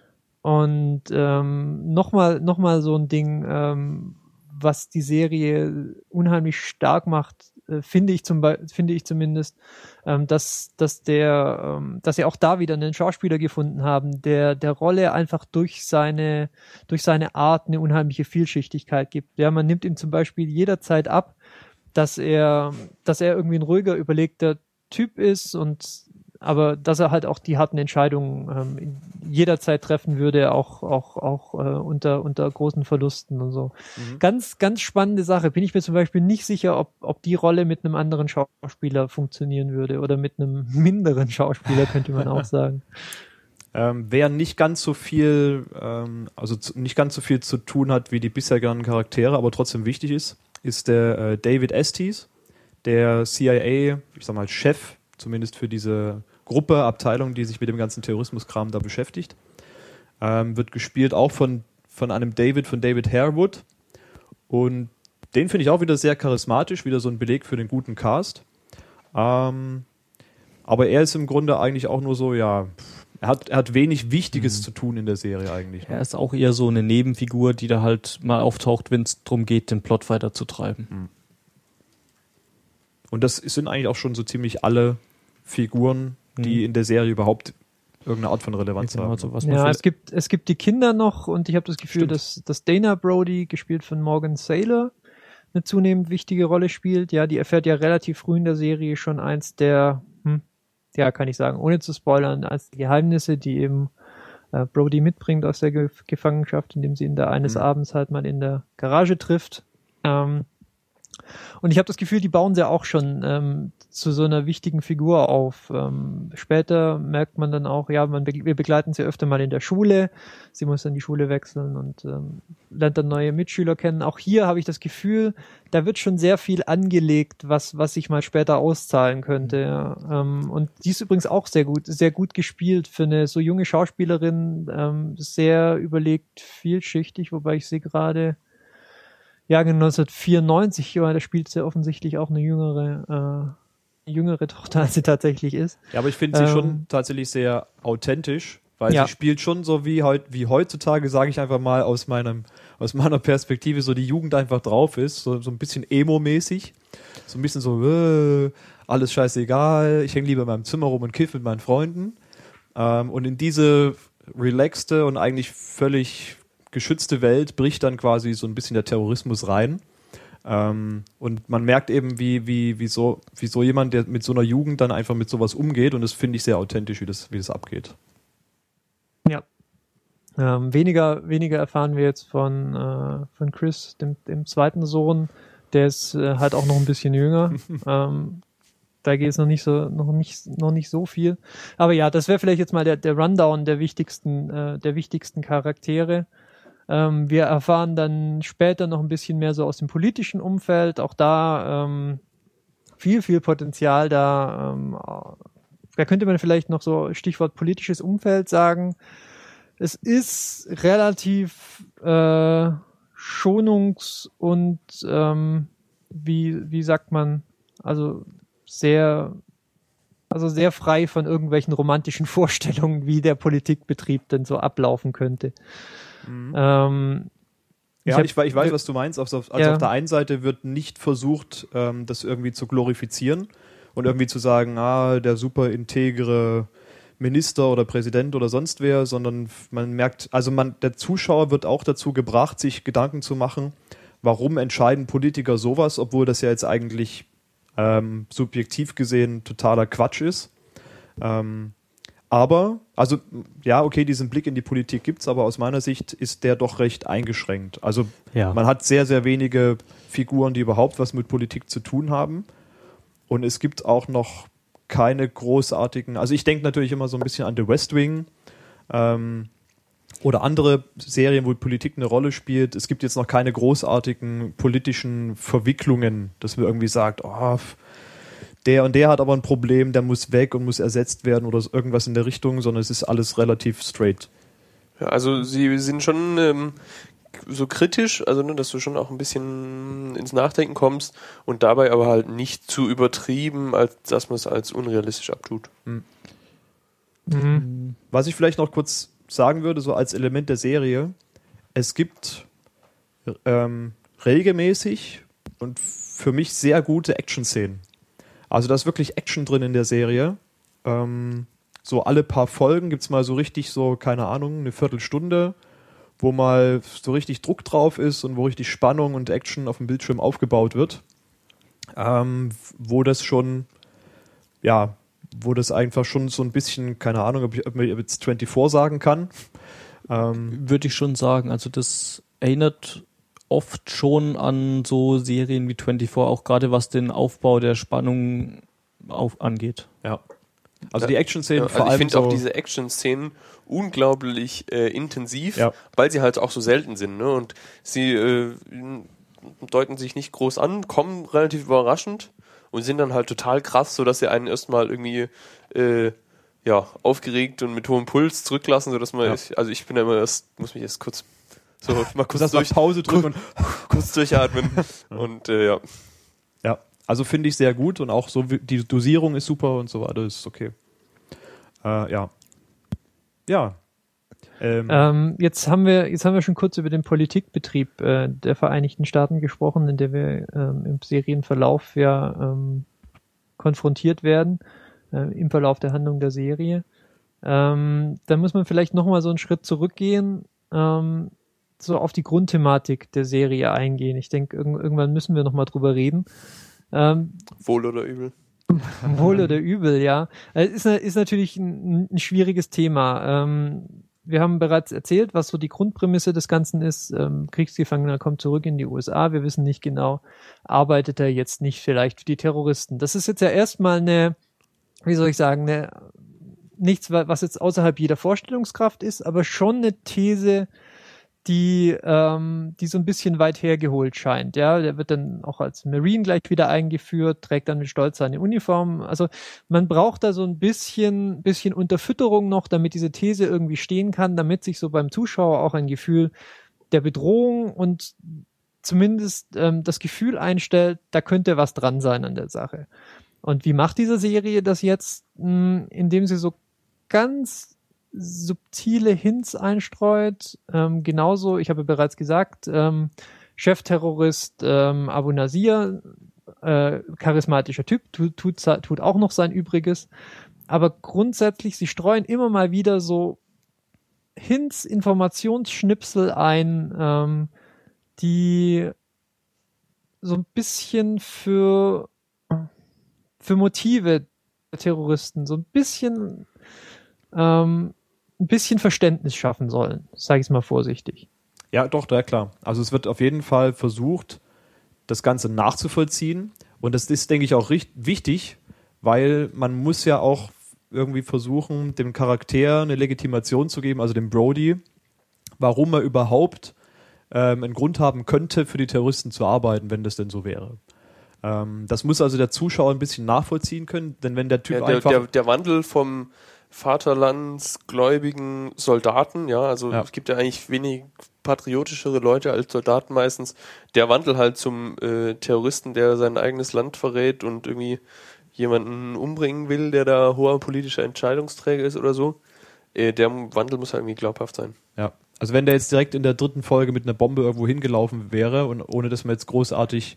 Und ähm, nochmal noch mal so ein Ding, ähm, was die Serie unheimlich stark macht, äh, finde ich zum ich zumindest, ähm, dass dass der, ähm, dass sie auch da wieder einen Schauspieler gefunden haben, der der Rolle einfach durch seine durch seine Art eine unheimliche Vielschichtigkeit gibt. Ja, man nimmt ihm zum Beispiel jederzeit ab, dass er dass er irgendwie ein ruhiger, überlegter Typ ist und aber dass er halt auch die harten Entscheidungen ähm, jederzeit treffen würde, auch auch auch äh, unter unter großen Verlusten und so. Ganz ganz spannende Sache. Bin ich mir zum Beispiel nicht sicher, ob ob die Rolle mit einem anderen Schauspieler funktionieren würde oder mit einem [laughs] minderen Schauspieler könnte man auch sagen. [laughs] Ähm, wer nicht ganz so viel, ähm, also zu, nicht ganz so viel zu tun hat wie die bisher genannten Charaktere, aber trotzdem wichtig ist, ist der äh, David Estes, der CIA, ich sag mal, Chef, zumindest für diese Gruppe, Abteilung, die sich mit dem ganzen Terrorismuskram da beschäftigt. Ähm, wird gespielt auch von, von einem David, von David Harewood. Und den finde ich auch wieder sehr charismatisch, wieder so ein Beleg für den guten Cast. Ähm, aber er ist im Grunde eigentlich auch nur so, ja, er hat, er hat wenig Wichtiges zu tun in der Serie eigentlich. Er ist auch eher so eine Nebenfigur, die da halt mal auftaucht, wenn es darum geht, den Plot weiterzutreiben. Und das sind eigentlich auch schon so ziemlich alle Figuren, die Mhm. in der Serie überhaupt irgendeine Art von Relevanz Genau, haben. was man Ja, es gibt es gibt die Kinder noch und ich habe das Gefühl, Stimmt. dass, dass Dana Brody, gespielt von Morgan Saylor, eine zunehmend wichtige Rolle spielt. Ja, die erfährt ja relativ früh in der Serie schon eins der, hm, ja, kann ich sagen, ohne zu spoilern, als die Geheimnisse, die eben äh, Brody mitbringt aus der Ge Gefangenschaft, indem sie ihn da eines Mhm. Abends halt mal in der Garage trifft. Ähm, und ich habe das Gefühl, die bauen sie auch schon ähm, zu so einer wichtigen Figur auf. Ähm, später merkt man dann auch, ja, man be wir begleiten sie öfter mal in der Schule. Sie muss dann die Schule wechseln und ähm, lernt dann neue Mitschüler kennen. Auch hier habe ich das Gefühl, da wird schon sehr viel angelegt, was was sich mal später auszahlen könnte. Ja. Ähm, und die ist übrigens auch sehr gut, sehr gut gespielt für eine so junge Schauspielerin, ähm, sehr überlegt, vielschichtig, wobei ich sie gerade Jahrgang 1994, ja, da spielt sie offensichtlich auch eine jüngere, äh, jüngere Tochter, als sie tatsächlich ist. Ja, aber ich finde sie Ähm, schon tatsächlich sehr authentisch, weil Ja. sie spielt schon so wie heut, wie heutzutage, sage ich einfach mal aus meinem aus meiner Perspektive, so die Jugend einfach drauf ist, so, so ein bisschen emo-mäßig, so ein bisschen so äh, alles scheißegal, ich hänge lieber in meinem Zimmer rum und kiff mit meinen Freunden. Ähm, und in diese relaxte und eigentlich völlig geschützte Welt bricht dann quasi so ein bisschen der Terrorismus rein. Ähm, und man merkt eben, wie, wie, wie, so, wie so jemand, der mit so einer Jugend dann einfach mit sowas umgeht. Und das finde ich sehr authentisch, wie das, wie das abgeht. Ja. Ähm, weniger, weniger erfahren wir jetzt von, äh, von Chris, dem, dem zweiten Sohn. Der ist äh, halt auch noch ein bisschen jünger. [laughs] ähm, da geht es noch nicht so, noch nicht, noch nicht so viel. Aber ja, das wäre vielleicht jetzt mal der, der Rundown der wichtigsten, äh, der wichtigsten Charaktere. Ähm, wir erfahren dann später noch ein bisschen mehr so aus dem politischen Umfeld. Auch da ähm, viel, viel Potenzial da. Ähm, da könnte man vielleicht noch so Stichwort politisches Umfeld sagen. Es ist relativ äh, schonungs- und ähm, wie, wie sagt man, also sehr, also sehr frei von irgendwelchen romantischen [laughs] Vorstellungen, wie der Politikbetrieb denn so ablaufen könnte. Mhm. Ähm, ja, ich, ich, weiß, was du meinst. Also, also ja. auf der einen Seite wird nicht versucht, ähm, das irgendwie zu glorifizieren und irgendwie zu sagen, ah, der super integre Minister oder Präsident oder sonst wer, sondern man merkt, also man, der Zuschauer wird auch dazu gebracht, sich Gedanken zu machen, warum entscheiden Politiker sowas, obwohl das ja jetzt eigentlich ähm, subjektiv gesehen totaler Quatsch ist. Ähm, aber, also ja, okay, diesen Blick in die Politik gibt es, aber aus meiner Sicht ist der doch recht eingeschränkt. Also ja. man hat sehr, sehr wenige Figuren, die überhaupt was mit Politik zu tun haben. Und es gibt auch noch keine großartigen, also ich denke natürlich immer so ein bisschen an The West Wing ähm, oder andere Serien, wo Politik eine Rolle spielt. Es gibt jetzt noch keine großartigen politischen Verwicklungen, dass man irgendwie sagt, oh, der und der hat aber ein Problem, der muss weg und muss ersetzt werden oder irgendwas in der Richtung, sondern es ist alles relativ straight. Ja, also sie sind schon ähm, so kritisch, also ne, dass du schon auch ein bisschen ins Nachdenken kommst und dabei aber halt nicht zu übertrieben, als dass man es als unrealistisch abtut. Mhm. Mhm. Was ich vielleicht noch kurz sagen würde, so als Element der Serie, es gibt ähm, regelmäßig und für mich sehr gute Action-Szenen. Also da ist wirklich Action drin in der Serie. Ähm, so alle paar Folgen gibt es mal so richtig so, keine Ahnung, eine Viertelstunde, wo mal so richtig Druck drauf ist und wo richtig Spannung und Action auf dem Bildschirm aufgebaut wird. Ähm, wo das schon, ja, wo das einfach schon so ein bisschen, keine Ahnung, ob ich, ob jetzt 24 sagen kann. Ähm, Würde ich schon sagen. Also das erinnert oft schon an so Serien wie 24, auch gerade was den Aufbau der Spannung auf, angeht. Ja. Also die Action-Szenen ja, also vor allem. Ich finde so auch diese Action-Szenen unglaublich äh, intensiv, ja. weil sie halt auch so selten sind. Ne? Und sie äh, deuten sich nicht groß an, kommen relativ überraschend und sind dann halt total krass, sodass sie einen erstmal irgendwie äh, ja, aufgeregt und mit hohem Puls zurücklassen, sodass man, ja. ist, also ich bin da immer erst, muss mich erst kurz so [laughs] mal kurz durch, Pause drücken und [laughs] kurz durchatmen [laughs] und äh, ja. Ja, also finde ich sehr gut und auch so die Dosierung ist super und so weiter, ist okay. Äh, ja. Ja, ähm, ähm, jetzt haben wir jetzt haben wir schon kurz über den Politikbetrieb äh, der Vereinigten Staaten gesprochen, in der wir ähm, im Serienverlauf ja ähm, konfrontiert werden äh, im Verlauf der Handlung der Serie. Ähm, da muss man vielleicht noch mal so einen Schritt zurückgehen, ähm, so auf die Grundthematik der Serie eingehen. Ich denke, irg irgendwann müssen wir noch mal drüber reden. Ähm, Wohl oder übel? [laughs] [laughs] Wohl oder übel, ja. Es ist, ist natürlich ein, ein schwieriges Thema. Ähm, wir haben bereits erzählt, was so die Grundprämisse des Ganzen ist. Ähm, Kriegsgefangener kommt zurück in die USA. Wir wissen nicht genau, arbeitet er jetzt nicht vielleicht für die Terroristen. Das ist jetzt ja erstmal eine, wie soll ich sagen, eine, nichts, was jetzt außerhalb jeder Vorstellungskraft ist, aber schon eine These, die, ähm, die so ein bisschen weit hergeholt scheint. Ja, der wird dann auch als Marine gleich wieder eingeführt, trägt dann mit Stolz seine Uniform. Also man braucht da so ein bisschen, bisschen Unterfütterung noch, damit diese These irgendwie stehen kann, damit sich so beim Zuschauer auch ein Gefühl der Bedrohung und zumindest ähm, das Gefühl einstellt, da könnte was dran sein an der Sache. Und wie macht diese Serie das jetzt? Hm, indem sie so ganz subtile Hints einstreut. Ähm, genauso, ich habe bereits gesagt, ähm, Chefterrorist ähm, Abu Nasir, äh, charismatischer Typ, tut, tut, tut auch noch sein Übriges. Aber grundsätzlich, sie streuen immer mal wieder so Hints, Informationsschnipsel ein, ähm, die so ein bisschen für, für Motive der Terroristen so ein bisschen ähm, ein bisschen Verständnis schaffen sollen, sage ich es mal vorsichtig. Ja, doch, da klar. Also es wird auf jeden Fall versucht, das Ganze nachzuvollziehen. Und das ist, denke ich, auch richtig, wichtig, weil man muss ja auch irgendwie versuchen, dem Charakter eine Legitimation zu geben, also dem Brody, warum er überhaupt ähm, einen Grund haben könnte, für die Terroristen zu arbeiten, wenn das denn so wäre. Ähm, das muss also der Zuschauer ein bisschen nachvollziehen können, denn wenn der Typ Ja, der, einfach... der, der Wandel vom Vaterlandsgläubigen Soldaten, ja, also Ja. es gibt ja eigentlich wenig patriotischere Leute als Soldaten meistens. Der Wandel halt zum äh, Terroristen, der sein eigenes Land verrät und irgendwie jemanden umbringen will, der da hoher politischer Entscheidungsträger ist oder so. Äh, der Wandel muss halt irgendwie glaubhaft sein. Ja. Also wenn der jetzt direkt in der dritten Folge mit einer Bombe irgendwo hingelaufen wäre und ohne dass man jetzt großartig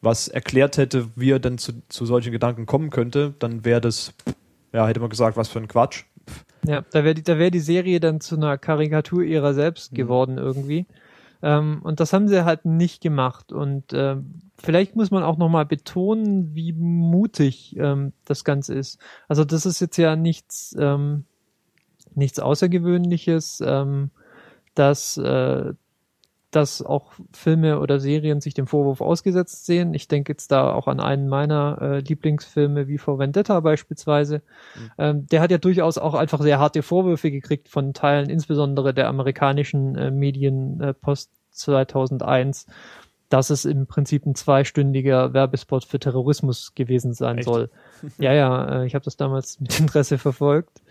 was erklärt hätte, wie er dann zu, zu solchen Gedanken kommen könnte, dann wäre das, ja, hätte man gesagt, was für ein Quatsch. Ja, da wäre die, da wär die Serie dann zu einer Karikatur ihrer selbst Mhm. geworden irgendwie. Ähm, und das haben sie halt nicht gemacht. Und ähm, vielleicht muss man auch nochmal betonen, wie mutig ähm, das Ganze ist. Also das ist jetzt ja nichts, ähm, nichts Außergewöhnliches, ähm, dass, äh, dass auch Filme oder Serien sich dem Vorwurf ausgesetzt sehen. Ich denke jetzt da auch an einen meiner äh, Lieblingsfilme wie vor Vendetta beispielsweise. Ähm, der hat ja durchaus auch einfach sehr harte Vorwürfe gekriegt von Teilen, insbesondere der amerikanischen äh, Medien äh, post 2001, dass es im Prinzip ein zweistündiger Werbespot für Terrorismus gewesen sein Echt? soll. [laughs] Ja, ja, äh, ich habe das damals mit Interesse verfolgt.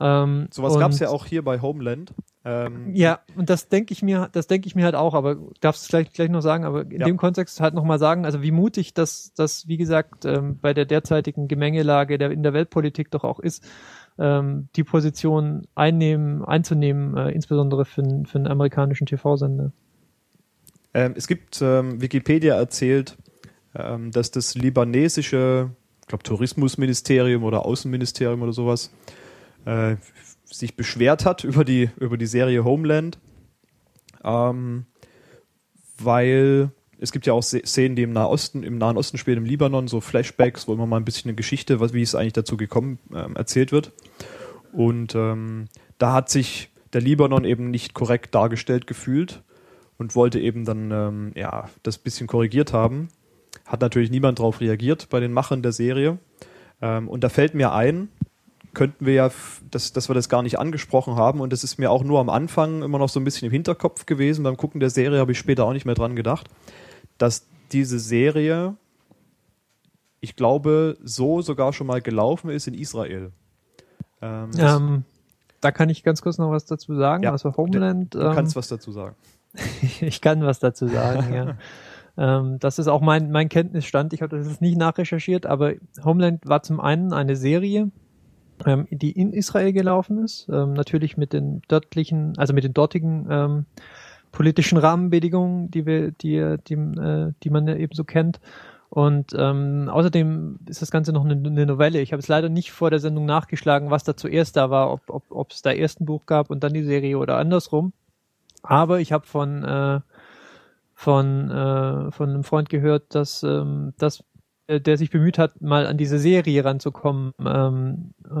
Ähm, Sowas gab es ja auch hier bei Homeland. Ähm, ja, und das denke ich mir, das denke ich mir halt auch, aber darfst du gleich, gleich noch sagen, aber in Ja. dem Kontext halt nochmal sagen, also wie mutig das, das wie gesagt, ähm, bei der derzeitigen Gemengelage der, in der Weltpolitik doch auch ist, ähm, die Position einnehmen, einzunehmen, äh, insbesondere für, für einen amerikanischen TV-Sender. Ähm, es gibt, ähm, Wikipedia erzählt, ähm, dass das libanesische, ich glaube, Tourismusministerium oder Außenministerium oder sowas, äh, sich beschwert hat über die, über die Serie Homeland, ähm, weil es gibt ja auch Szenen, die im Nahosten, im Nahen Osten spielen, im Libanon, so Flashbacks, wo immer mal ein bisschen eine Geschichte, was, wie es eigentlich dazu gekommen, ähm, erzählt wird. Und ähm, da hat sich der Libanon eben nicht korrekt dargestellt gefühlt und wollte eben dann ähm, ja das bisschen korrigiert haben. Hat natürlich niemand darauf reagiert bei den Machern der Serie. Ähm, und da fällt mir ein, könnten wir ja, dass, dass wir das gar nicht angesprochen haben und das ist mir auch nur am Anfang immer noch so ein bisschen im Hinterkopf gewesen. Beim Gucken der Serie habe ich später auch nicht mehr dran gedacht, dass diese Serie, ich glaube, so sogar schon mal gelaufen ist in Israel. Ähm, Ähm, da kann ich ganz kurz noch was dazu sagen. Ja, also Homeland. du ähm, kannst was dazu sagen. [laughs] ich kann was dazu sagen, ja. [laughs] ähm, das ist auch mein, mein Kenntnisstand. Ich habe das jetzt nicht nachrecherchiert, aber Homeland war zum einen eine Serie, ähm, die in Israel gelaufen ist, ähm, natürlich mit den dortlichen, also mit den dortigen ähm, politischen Rahmenbedingungen, die wir, die, die, äh, die man ja eben so kennt. Und ähm, außerdem ist das Ganze noch eine, eine Novelle. Ich habe es leider nicht vor der Sendung nachgeschlagen, was da zuerst da war, ob ob ob es da erst ein Buch gab und dann die Serie oder andersrum. Aber ich habe von äh, von äh, von einem Freund gehört, dass ähm, dass äh, der sich bemüht hat, mal an diese Serie ranzukommen ähm, äh,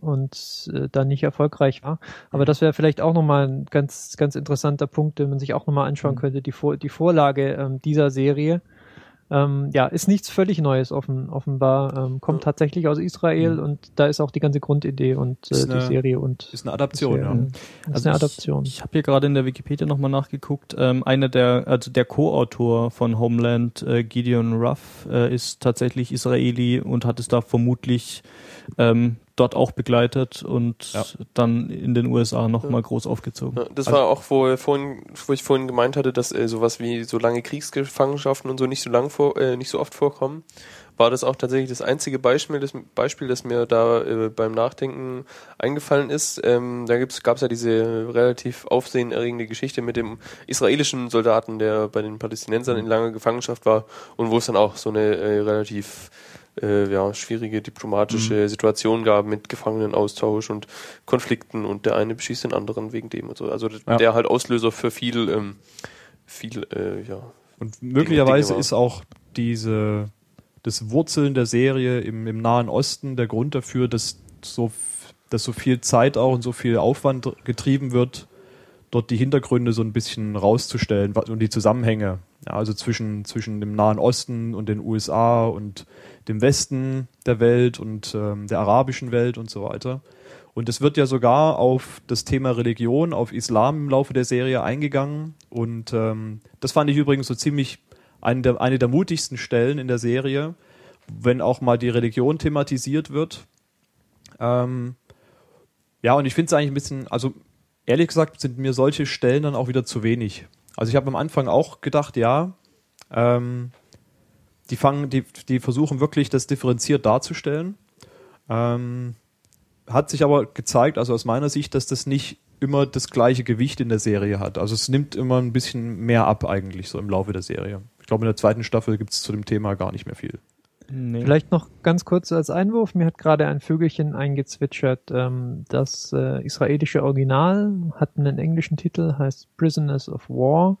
und äh, da nicht erfolgreich war. Aber das wäre vielleicht auch nochmal ein ganz ganz interessanter Punkt, den man sich auch nochmal anschauen könnte. Die Vor die Vorlage ähm, dieser Serie. Ähm, ja, ist nichts völlig Neues offen, offenbar. Ähm, kommt tatsächlich aus Israel und da ist auch die ganze Grundidee und äh, Ist die eine- Serie und Ist eine Adaption, ja. Ist eine Adaption. Ich, ich habe hier gerade in der Wikipedia nochmal nachgeguckt. Ähm, einer der, also der Co-Autor von Homeland, äh, Gideon Ruff, äh, ist tatsächlich Israeli und hat es da vermutlich ähm, dort auch begleitet und Ja. dann in den USA nochmal groß aufgezogen. Ja, das Also- war auch, wo, wir vorhin, wo ich vorhin gemeint hatte, dass äh, sowas wie so lange Kriegsgefangenschaften und so nicht so lang vor, äh, nicht so oft vorkommen. War das auch tatsächlich das einzige Beispiel, das, Beispiel, das mir da äh, beim Nachdenken eingefallen ist. Ähm, da gab es ja diese relativ aufsehenerregende Geschichte mit dem israelischen Soldaten, der bei den Palästinensern in langer Gefangenschaft war und wo es dann auch so eine äh, relativ äh, ja, schwierige diplomatische Situation gab mit Gefangenenaustausch und Konflikten und der eine beschießt den anderen wegen dem und so. Also Ja. der halt Auslöser für viel, ähm, viel, äh, ja. Und möglicherweise ist auch diese, das Wurzeln der Serie im, im Nahen Osten der Grund dafür, dass so, dass so viel Zeit auch und so viel Aufwand getrieben wird, dort die Hintergründe so ein bisschen rauszustellen und die Zusammenhänge. Ja, also zwischen, zwischen dem Nahen Osten und den USA und dem Westen der Welt und ähm, der arabischen Welt und so weiter. Und es wird ja sogar auf das Thema Religion, auf Islam im Laufe der Serie eingegangen. Und ähm, das fand ich übrigens so ziemlich eine der, eine der mutigsten Stellen in der Serie, wenn auch mal die Religion thematisiert wird. Ähm, ja, und ich finde es eigentlich ein bisschen, also ehrlich gesagt sind mir solche Stellen dann auch wieder zu wenig. Also ich habe am Anfang auch gedacht, ja, ähm, die fangen, die, die versuchen wirklich das differenziert darzustellen. Ähm, hat sich aber gezeigt, also aus meiner Sicht, dass das nicht immer das gleiche Gewicht in der Serie hat. Also es nimmt immer ein bisschen mehr ab eigentlich so im Laufe der Serie. Ich glaube, in der zweiten Staffel gibt es zu dem Thema gar nicht mehr viel. Nee. Vielleicht noch ganz kurz als Einwurf. Mir hat gerade ein Vögelchen eingezwitschert. Ähm, das äh, israelische Original hat einen englischen Titel, heißt Prisoners of War.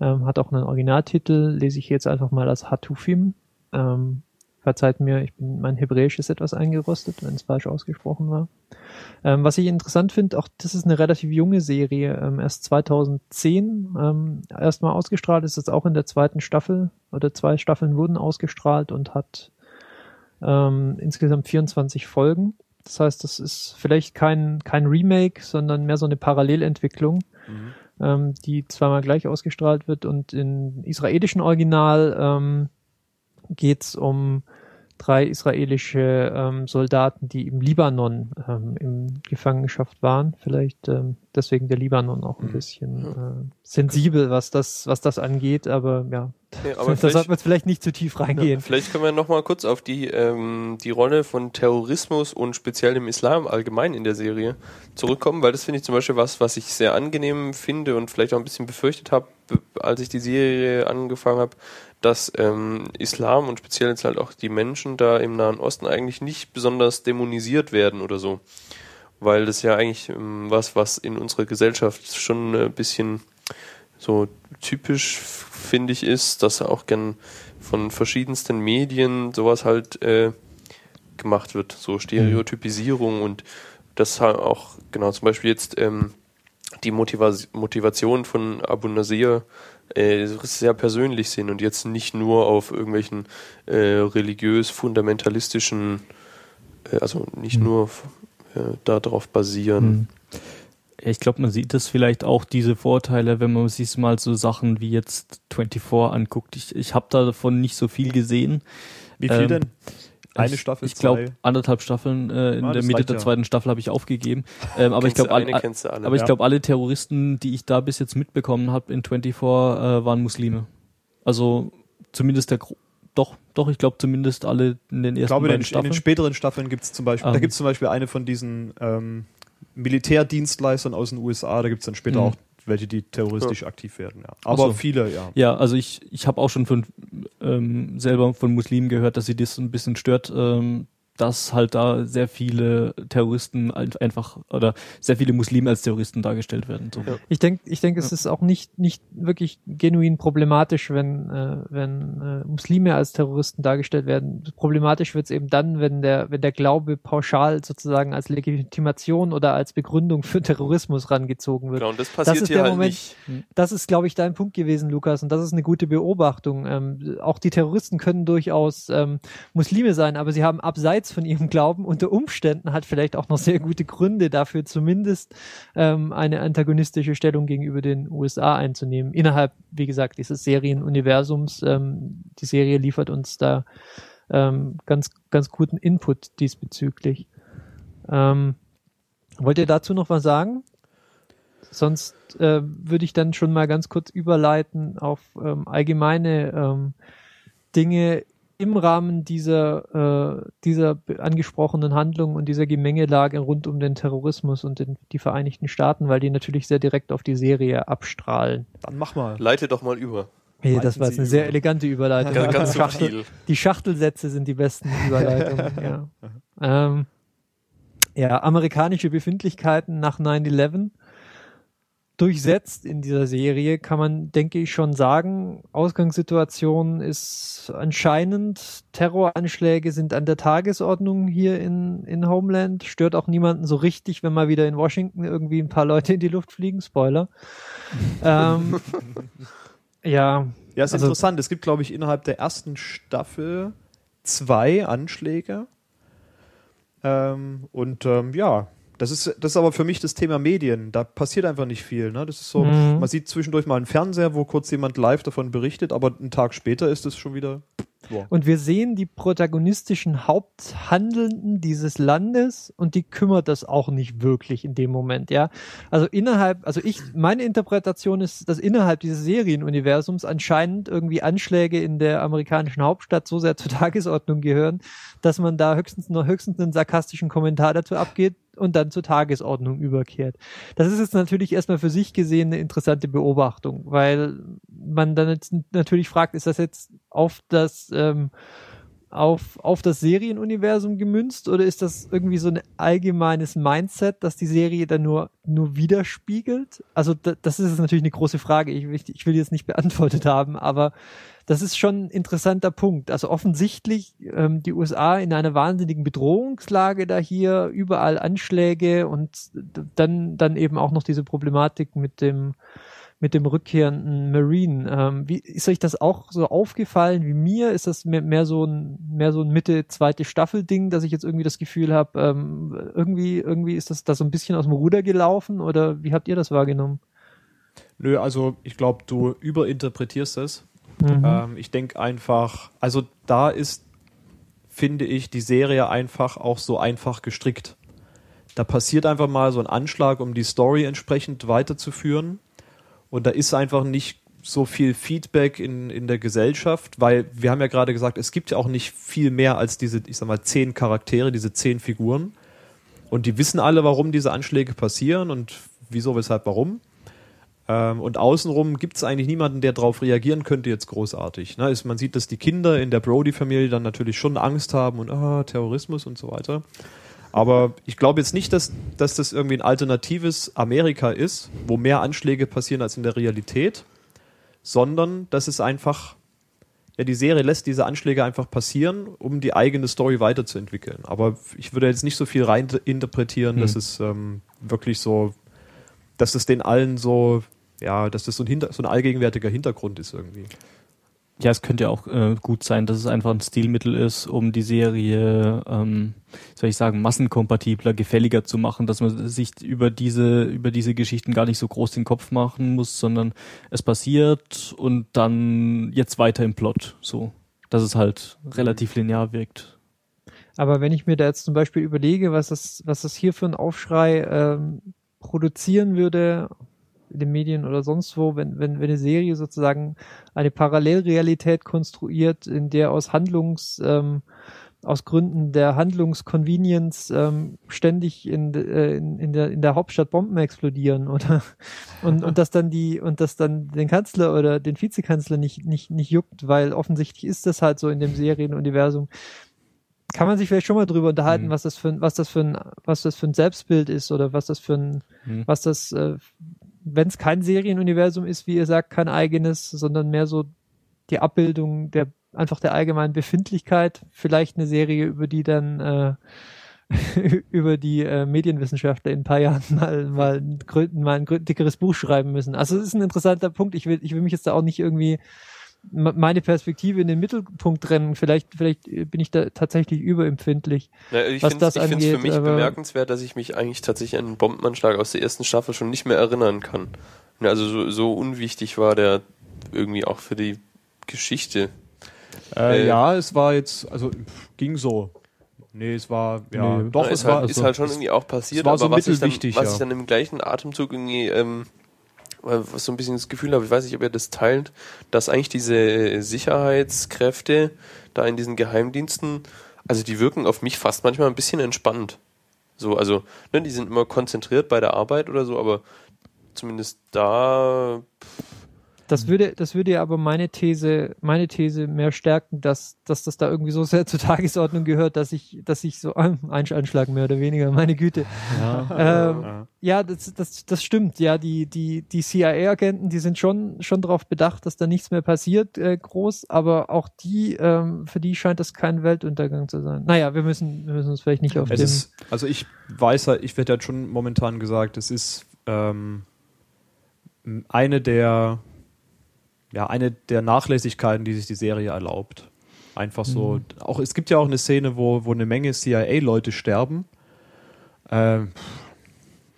Ähm, hat auch einen Originaltitel, lese ich jetzt einfach mal als Hatufim. Ähm, verzeiht mir, ich bin, mein Hebräisch ist etwas eingerostet, wenn es falsch ausgesprochen war. Ähm, was ich interessant finde, auch das ist eine relativ junge Serie, ähm, erst 2010 ähm, erstmal ausgestrahlt, ist jetzt auch in der zweiten Staffel oder zwei Staffeln wurden ausgestrahlt und hat ähm, insgesamt 24 Folgen. Das heißt, das ist vielleicht kein, kein Remake, sondern mehr so eine Parallelentwicklung, ähm, die zweimal gleich ausgestrahlt wird. Und im israelischen Original ähm, geht's um drei israelische ähm, Soldaten, die im Libanon ähm, in Gefangenschaft waren. Vielleicht ähm, deswegen der Libanon auch ein Mhm. bisschen äh, sensibel, was das, was das angeht. Aber ja, Ja, [laughs] da aber sollten vielleicht, wir jetzt vielleicht nicht zu tief reingehen. ja, vielleicht können wir noch mal kurz auf die, ähm, die Rolle von Terrorismus und speziell dem Islam allgemein in der Serie zurückkommen, weil das finde ich zum Beispiel was, was ich sehr angenehm finde und vielleicht auch ein bisschen befürchtet habe, als ich die Serie angefangen habe, dass ähm, Islam und speziell jetzt halt auch die Menschen da im Nahen Osten eigentlich nicht besonders dämonisiert werden oder so. Weil das ja eigentlich ähm, was, was in unserer Gesellschaft schon ein bisschen so typisch, finde ich, ist, dass auch gern von verschiedensten Medien sowas halt äh, gemacht wird. So Stereotypisierung und das auch, genau, zum Beispiel jetzt ähm, die Motiva Motivation von Abu Nasir äh, sehr persönlich sind und jetzt nicht nur auf irgendwelchen äh, religiös-fundamentalistischen, äh, also nicht Mhm. nur äh, darauf basieren. Hm. Ja, Ich glaube, man sieht das vielleicht auch, diese Vorteile, wenn man sich mal so Sachen wie jetzt 24 anguckt. Ich, ich habe davon nicht so viel gesehen. Wie viel Ähm, denn? Eine ich, Staffel, Ich glaube, zwei? anderthalb Staffeln äh, in Ah, der Mitte der ja. zweiten Staffel habe ich aufgegeben. Ähm, aber ich glaube, alle, alle. aber ich ja. glaube, alle Terroristen, die ich da bis jetzt mitbekommen habe in 24, äh, waren Muslime. Also zumindest der Gro doch, doch, ich glaube zumindest alle in den Ich ersten glaube, in beiden den, in Staffeln. den späteren Staffeln gibt es zum Beispiel, da Ähm. gibt es zum Beispiel eine von diesen ähm, Militärdienstleistern aus den USA, da gibt es dann später Mhm. auch welche, die terroristisch aktiv werden. Ja. Aber so. viele, ja. Ja, also ich, ich habe auch schon von ähm, selber von Muslimen gehört, dass sie das ein bisschen stört, ähm, dass halt da sehr viele Terroristen ein- einfach oder sehr viele Muslime als Terroristen dargestellt werden. So. Ja. Ich denke, ich denke, es ist auch nicht, nicht wirklich genuin problematisch, wenn, äh, wenn äh, Muslime als Terroristen dargestellt werden. Problematisch wird es eben dann, wenn der, wenn der Glaube pauschal sozusagen als Legitimation oder als Begründung für Terrorismus rangezogen wird. Genau, und das passiert ist hier der halt Moment- nicht. Das ist, glaube ich, dein Punkt gewesen, Lukas, und das ist eine gute Beobachtung. Ähm, auch die Terroristen können durchaus ähm, Muslime sein, aber sie haben abseits von ihrem Glauben unter Umständen hat vielleicht auch noch sehr gute Gründe dafür, zumindest ähm, eine antagonistische Stellung gegenüber den USA einzunehmen. Innerhalb, wie gesagt, dieses Serienuniversums. Ähm, die Serie liefert uns da ähm, ganz, ganz guten Input diesbezüglich. Ähm, wollt ihr dazu noch was sagen? Sonst äh, würde ich dann schon mal ganz kurz überleiten auf ähm, allgemeine ähm, Dinge im Rahmen dieser, äh, dieser angesprochenen Handlung und dieser Gemengelage rund um den Terrorismus und den, die Vereinigten Staaten, weil die natürlich sehr direkt auf die Serie abstrahlen. Dann mach mal. Leite doch mal über. Hey, Leiten das war jetzt eine sehr über. elegante Überleitung. Ganz, ganz Schachtel, die Schachtelsätze sind die besten Überleitungen, [laughs] ja. Ähm, ja, amerikanische Befindlichkeiten nach 9-11 durchsetzt in dieser Serie, kann man, denke ich, schon sagen. Ausgangssituation ist anscheinend, Terroranschläge sind an der Tagesordnung hier in, in Homeland. Stört auch niemanden so richtig, wenn mal wieder in Washington irgendwie ein paar Leute in die Luft fliegen. Spoiler. [laughs] ähm, ja, Ja, ist Also- interessant. Es gibt, glaube ich, innerhalb der ersten Staffel zwei Anschläge. Ähm, und ähm, ja, Das ist, das ist aber für mich das Thema Medien. Da passiert einfach nicht viel. Ne? Das ist so, Mhm. man sieht zwischendurch mal einen Fernseher, wo kurz jemand live davon berichtet, aber einen Tag später ist es schon wieder. Und wir sehen die protagonistischen Haupthandelnden dieses Landes und die kümmert das auch nicht wirklich in dem Moment, ja. Also innerhalb, also ich, meine Interpretation ist, dass innerhalb dieses Serienuniversums anscheinend irgendwie Anschläge in der amerikanischen Hauptstadt so sehr zur [laughs] Tagesordnung gehören, dass man da höchstens nur höchstens einen sarkastischen Kommentar dazu abgeht und dann zur Tagesordnung überkehrt. Das ist jetzt natürlich erstmal für sich gesehen eine interessante Beobachtung, weil man dann jetzt natürlich fragt, ist das jetzt auf das ähm, auf, auf das Serienuniversum gemünzt oder ist das irgendwie so ein allgemeines Mindset, dass die Serie dann nur, nur widerspiegelt? Also da, das ist natürlich eine große Frage. Ich, will- ich will jetzt nicht beantwortet haben, aber das ist schon ein interessanter Punkt. Also offensichtlich ähm, die USA in einer wahnsinnigen Bedrohungslage da hier, überall Anschläge und dann, dann eben auch noch diese Problematik mit dem mit dem rückkehrenden Marine. Ähm, wie ist euch das auch so aufgefallen wie mir? Ist das mehr, mehr so ein mehr so ein Mitte zweite Staffel Ding, dass ich jetzt irgendwie das Gefühl habe, ähm, irgendwie irgendwie ist das da so ein bisschen aus dem Ruder gelaufen oder wie habt ihr das wahrgenommen? Nö, also ich glaube, du überinterpretierst es. Mhm. Ähm, ich denke einfach, also da ist, finde ich, die Serie einfach auch so einfach gestrickt. Da passiert einfach mal so ein Anschlag, um die Story entsprechend weiterzuführen. Und da ist einfach nicht so viel Feedback in, in der Gesellschaft, weil wir haben ja gerade gesagt, es gibt ja auch nicht viel mehr als diese, ich sag mal, zehn Charaktere, diese zehn Figuren. Und die wissen alle, warum diese Anschläge passieren und wieso, weshalb, warum. Ähm, und außenrum gibt es eigentlich niemanden, der darauf reagieren könnte jetzt großartig. Ne? Ist, man sieht, dass die Kinder in der Brody-Familie dann natürlich schon Angst haben und ah, Terrorismus und so weiter. Aber ich glaube jetzt nicht, dass, dass das irgendwie ein alternatives Amerika ist, wo mehr Anschläge passieren als in der Realität, sondern dass es einfach, ja, die Serie lässt diese Anschläge einfach passieren, um die eigene Story weiterzuentwickeln. Aber ich würde jetzt nicht so viel rein interpretieren, dass Hm. es ähm, wirklich so, dass es den allen so, ja, dass das so ein, Hinter so ein allgegenwärtiger Hintergrund ist irgendwie. Ja, es könnte ja auch äh, gut sein, dass es einfach ein Stilmittel ist, um die Serie, ähm, soll ich sagen, massenkompatibler, gefälliger zu machen, dass man sich über diese, über diese Geschichten gar nicht so groß den Kopf machen muss, sondern es passiert und dann jetzt weiter im Plot, so. Dass es halt relativ linear wirkt. Aber wenn ich mir da jetzt zum Beispiel überlege, was das, was das hier für ein Aufschrei ähm, produzieren würde in den Medien oder sonst wo, wenn, wenn, wenn eine Serie sozusagen eine Parallelrealität konstruiert, in der aus Handlungs, ähm, aus Gründen der Handlungsconvenience ähm, ständig in, äh, in, in, der, in der Hauptstadt Bomben explodieren [laughs] oder und, und dass dann die und dass dann den Kanzler oder den Vizekanzler nicht, nicht, nicht juckt, weil offensichtlich ist das halt so in dem Serienuniversum kann man sich vielleicht schon mal drüber unterhalten, Mhm. was das für ein, was das für ein, was das für ein Selbstbild ist oder was das für ein, Hm. was das, äh, wenn es kein Serienuniversum ist, wie ihr sagt, kein eigenes, sondern mehr so die Abbildung der einfach der allgemeinen Befindlichkeit, vielleicht eine Serie, über die dann äh, [laughs] über die äh, Medienwissenschaftler in ein paar Jahren mal mal ein, mal ein dickeres Buch schreiben müssen. Also es ist ein interessanter Punkt. Ich will ich will mich jetzt da auch nicht irgendwie meine Perspektive in den Mittelpunkt trennen. Vielleicht vielleicht bin ich da tatsächlich überempfindlich. Ja, ich was finde es das für angeht, mich aber- bemerkenswert, dass ich mich eigentlich tatsächlich an einen Bombenanschlag aus der ersten Staffel schon nicht mehr erinnern kann. Ja, Also so, so unwichtig war der irgendwie auch für die Geschichte. Äh, Äh, ja, es war jetzt, also pff, ging so. Nee, es war, ja, Nee. doch, Ja, es ist, war, halt, ist halt schon es- irgendwie auch passiert, es war so aber was, ich dann, mittelwichtig, was ja. ich dann im gleichen Atemzug irgendwie, ähm, so ein bisschen das Gefühl habe, ich weiß nicht, ob ihr das teilt, dass eigentlich diese Sicherheitskräfte da in diesen Geheimdiensten, also die wirken auf mich fast manchmal ein bisschen entspannt. So, also, ne, die sind immer konzentriert bei der Arbeit oder so, aber zumindest da Das würde, das würde ja aber meine These, meine These mehr stärken, dass, dass das da irgendwie so sehr zur Tagesordnung gehört, dass ich, dass ich so ähm, ein Anschlag mehr oder weniger, meine Güte. Ja. Ähm, ja. ja, das, das, das stimmt. Ja, die, die, die CIA-Agenten, die sind schon, schon darauf bedacht, dass da nichts mehr passiert, äh, groß, aber auch die, ähm, für die scheint das kein Weltuntergang zu sein. Naja, wir müssen, wir müssen uns vielleicht nicht auf Es ist, also ich weiß halt, ich werde halt schon momentan gesagt, es ist ähm, eine der ja, eine der Nachlässigkeiten, die sich die Serie erlaubt. Einfach so, auch es gibt ja auch eine Szene, wo, wo eine Menge CIA-Leute sterben. Ähm,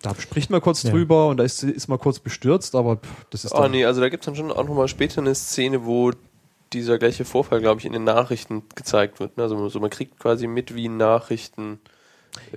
da spricht man kurz Ja. drüber und da ist, ist man kurz bestürzt, aber pff, das ist Oh dann, nee, also da gibt es dann schon auch nochmal später eine Szene, wo dieser gleiche Vorfall, glaube ich, in den Nachrichten gezeigt wird. ne? Also so, man kriegt quasi mit, wie Nachrichten äh,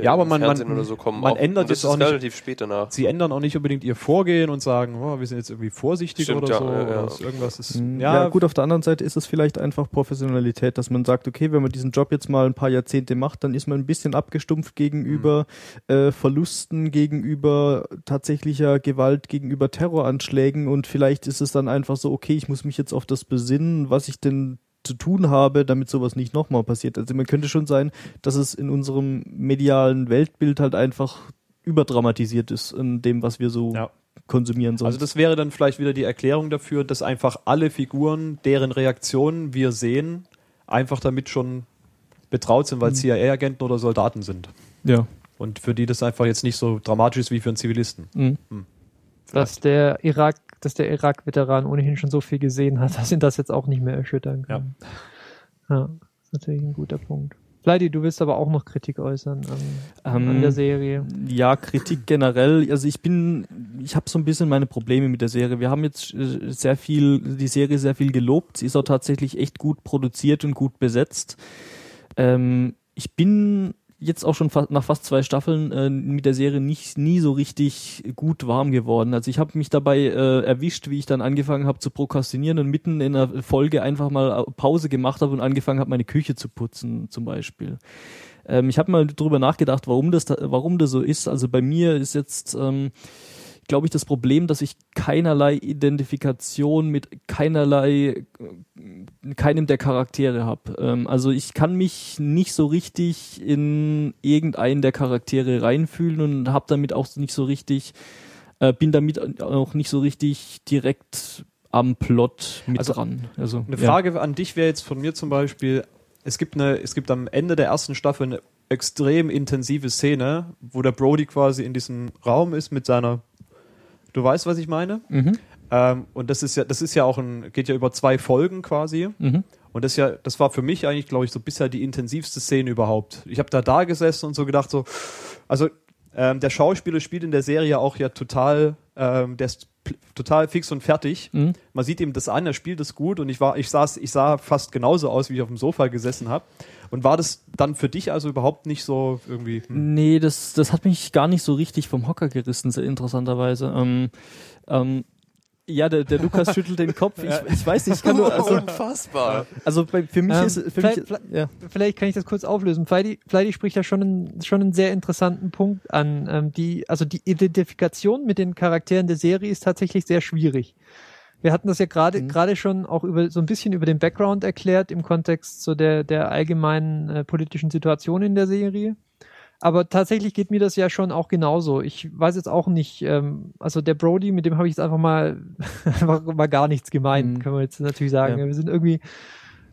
Ja, aber man- Fernsehen man- oder so kommen. man auch, ändert jetzt auch nicht- relativ spät danach. sie ändern auch nicht unbedingt ihr Vorgehen und sagen, oh, wir sind jetzt irgendwie vorsichtig Stimmt, oder ja, so. ja, oder ja. ist irgendwas ist, Mm, ja, Ja, gut, auf der anderen Seite ist es vielleicht einfach Professionalität, dass man sagt, okay, wenn man diesen Job jetzt mal ein paar Jahrzehnte macht, dann ist man ein bisschen abgestumpft gegenüber äh, Verlusten, gegenüber tatsächlicher Gewalt, gegenüber Terroranschlägen und vielleicht ist es dann einfach so, okay, ich muss mich jetzt auf das besinnen, was ich denn zu tun habe, damit sowas nicht nochmal passiert. Also man könnte schon sein, dass es in unserem medialen Weltbild halt einfach überdramatisiert ist in dem, was wir so Ja. konsumieren sollen. Also das wäre dann vielleicht wieder die Erklärung dafür, dass einfach alle Figuren, deren Reaktionen wir sehen, einfach damit schon betraut sind, weil CIA-Agenten oder Soldaten sind. ja. Und für die das einfach jetzt nicht so dramatisch ist wie für einen Zivilisten. Mhm. dass der Irak, dass der Irak-Veteran ohnehin schon so viel gesehen hat, [laughs] dass ihn das jetzt auch nicht mehr erschüttern kann. Ja, ist natürlich ein guter Punkt. Fleidy, du willst aber auch noch Kritik äußern an, an Ähm, der Serie. Ja, Kritik generell. Also ich bin, ich habe so ein bisschen meine Probleme mit der Serie. Wir haben jetzt äh, sehr viel, die Serie sehr viel gelobt. Sie ist auch tatsächlich echt gut produziert und gut besetzt. Ähm, ich bin jetzt auch schon fa nach fast zwei Staffeln äh, mit der Serie nicht nie so richtig gut warm geworden. Also ich habe mich dabei äh, erwischt, wie ich dann angefangen habe zu prokrastinieren und mitten in einer Folge einfach mal Pause gemacht habe und angefangen habe, meine Küche zu putzen zum Beispiel. Ähm, ich habe mal drüber nachgedacht, warum das, da, warum das so ist. Also bei mir ist jetzt, ähm, glaube ich, das Problem, dass ich keinerlei Identifikation mit keinerlei, äh, keinem der Charaktere habe. Ähm, also ich kann mich nicht so richtig in irgendeinen der Charaktere reinfühlen und habe damit auch nicht so richtig, äh, bin damit auch nicht so richtig direkt am Plot mit Also, dran. Also Eine ja. Frage an dich wäre jetzt von mir zum Beispiel, es gibt eine, es gibt am Ende der ersten Staffel eine extrem intensive Szene, wo der Brody quasi in diesem Raum ist mit seiner, du weißt, was ich meine? Mhm. Ähm, und das ist ja, das ist ja auch ein, geht ja über zwei Folgen quasi. Mhm. Und das ja, das war für mich eigentlich, glaube ich, so bisher die intensivste Szene überhaupt. Ich habe da da gesessen und so gedacht, so, also ähm, der Schauspieler spielt in der Serie auch ja total, ähm, der ist total fix und fertig. Mhm. Man sieht ihm das an, er spielt es gut und ich war, ich saß, ich sah fast genauso aus, wie ich auf dem Sofa gesessen habe. Und war das dann für dich also überhaupt nicht so irgendwie? Hm, Nee, das, das hat mich gar nicht so richtig vom Hocker gerissen, sehr interessanterweise. Ähm, ähm, ja, der, der Lukas [laughs] schüttelt den Kopf. Ich, ich weiß nicht, ich kann nur, also, Unfassbar. also bei, für mich Ähm, ist, für vielleicht- mich, vielleicht- ja. Vielleicht kann ich das kurz auflösen. Fleidy, Fleidy spricht da schon einen, schon einen sehr interessanten Punkt an. Ähm, die, also die Identifikation mit den Charakteren der Serie ist tatsächlich sehr schwierig. Wir hatten das ja gerade Mhm. gerade schon auch über so ein bisschen über den Background erklärt im Kontext so der der allgemeinen äh, politischen Situation in der Serie. Aber tatsächlich geht mir das ja schon auch genauso. Ich weiß jetzt auch nicht, ähm, also der Brody, mit dem habe ich jetzt einfach mal [laughs] einfach mal gar nichts gemeint, Mhm. können wir jetzt natürlich sagen. Ja. Wir sind irgendwie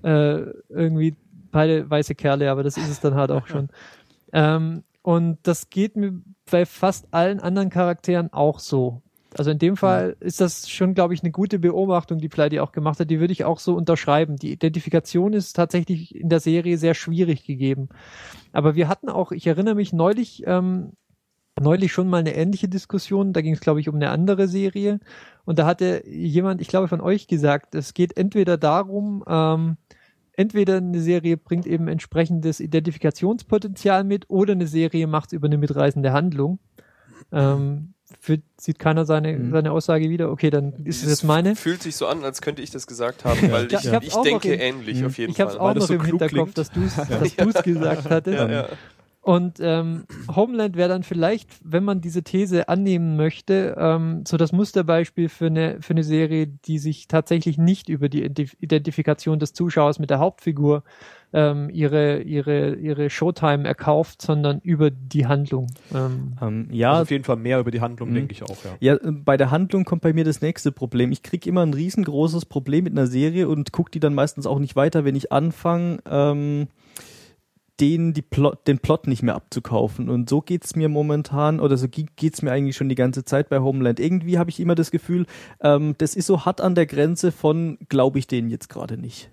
äh, irgendwie beide weiße Kerle, aber das ist es dann halt auch [laughs] schon. Ähm, und das geht mir bei fast allen anderen Charakteren auch so. Also in dem Fall ist das schon, glaube ich, eine gute Beobachtung, die Pleidi auch gemacht hat. Die würde ich auch so unterschreiben. Die Identifikation ist tatsächlich in der Serie sehr schwierig gegeben. Aber wir hatten auch, ich erinnere mich neulich, ähm, neulich schon mal eine ähnliche Diskussion. Da ging es, glaube ich, um eine andere Serie. Und da hatte jemand, ich glaube, von euch gesagt, es geht entweder darum, ähm, entweder eine Serie bringt eben entsprechendes Identifikationspotenzial mit oder eine Serie macht es über eine mitreißende Handlung. Ähm, für, sieht keiner seine, Mhm. seine Aussage wieder? Okay, dann ist es jetzt meine. Fühlt sich so an, als könnte ich das gesagt haben, weil Ja, ich, ich ich, denke im- ähnlich auf jeden Ich habe es Fall. auch noch so im Hinterkopf, klingt. dass du es du's gesagt hattest. ja, ja. Und ähm, Homeland wäre dann vielleicht, wenn man diese These annehmen möchte, ähm, so das Musterbeispiel für eine, für eine Serie, die sich tatsächlich nicht über die Identif Identifikation des Zuschauers mit der Hauptfigur ähm, ihre, ihre, ihre Showtime erkauft, sondern über die Handlung. Ähm, Ähm, ja, also auf jeden Fall mehr über die Handlung, Mhm. denke ich auch, ja. Ja, äh, bei der Handlung kommt bei mir das nächste Problem. Ich krieg immer ein riesengroßes Problem mit einer Serie und guck die dann meistens auch nicht weiter, wenn ich anfange, ähm, den, die Plot, den Plot nicht mehr abzukaufen. Und so geht's mir momentan, oder so ge- geht's mir eigentlich schon die ganze Zeit bei Homeland. Irgendwie habe ich immer das Gefühl, ähm, das ist so hart an der Grenze von, glaube ich denen jetzt gerade nicht.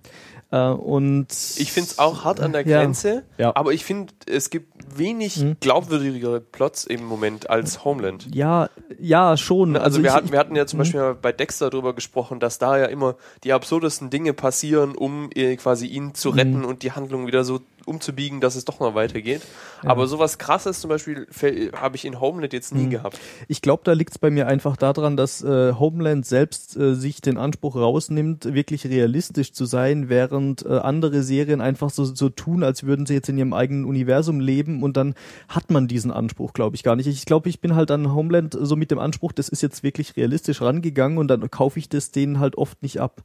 Äh, und Ich finde es auch hart an der Ja. Grenze, Ja. aber ich finde, es gibt wenig Hm. glaubwürdigere Plots im Moment als Homeland. ja, ja, schon. Also, wir, ich, hatten, wir hatten ja zum Mhm. Beispiel bei Dexter darüber gesprochen, dass da ja immer die absurdesten Dinge passieren, um quasi ihn zu Mhm. retten und die Handlung wieder so umzubiegen, dass es doch noch weitergeht. Aber sowas krasses zum Beispiel habe ich in Homeland jetzt Mhm. nie gehabt. Ich glaube, da liegt es bei mir einfach daran, dass äh, Homeland selbst äh, sich den Anspruch rausnimmt, wirklich realistisch zu sein, während äh, andere Serien einfach so, so tun, als würden sie jetzt in ihrem eigenen Universum leben und dann hat man diesen Anspruch, glaube ich, gar nicht. Ich glaube, ich bin halt an Homeland so mit dem Anspruch, das ist jetzt wirklich realistisch rangegangen und dann kaufe ich das denen halt oft nicht ab.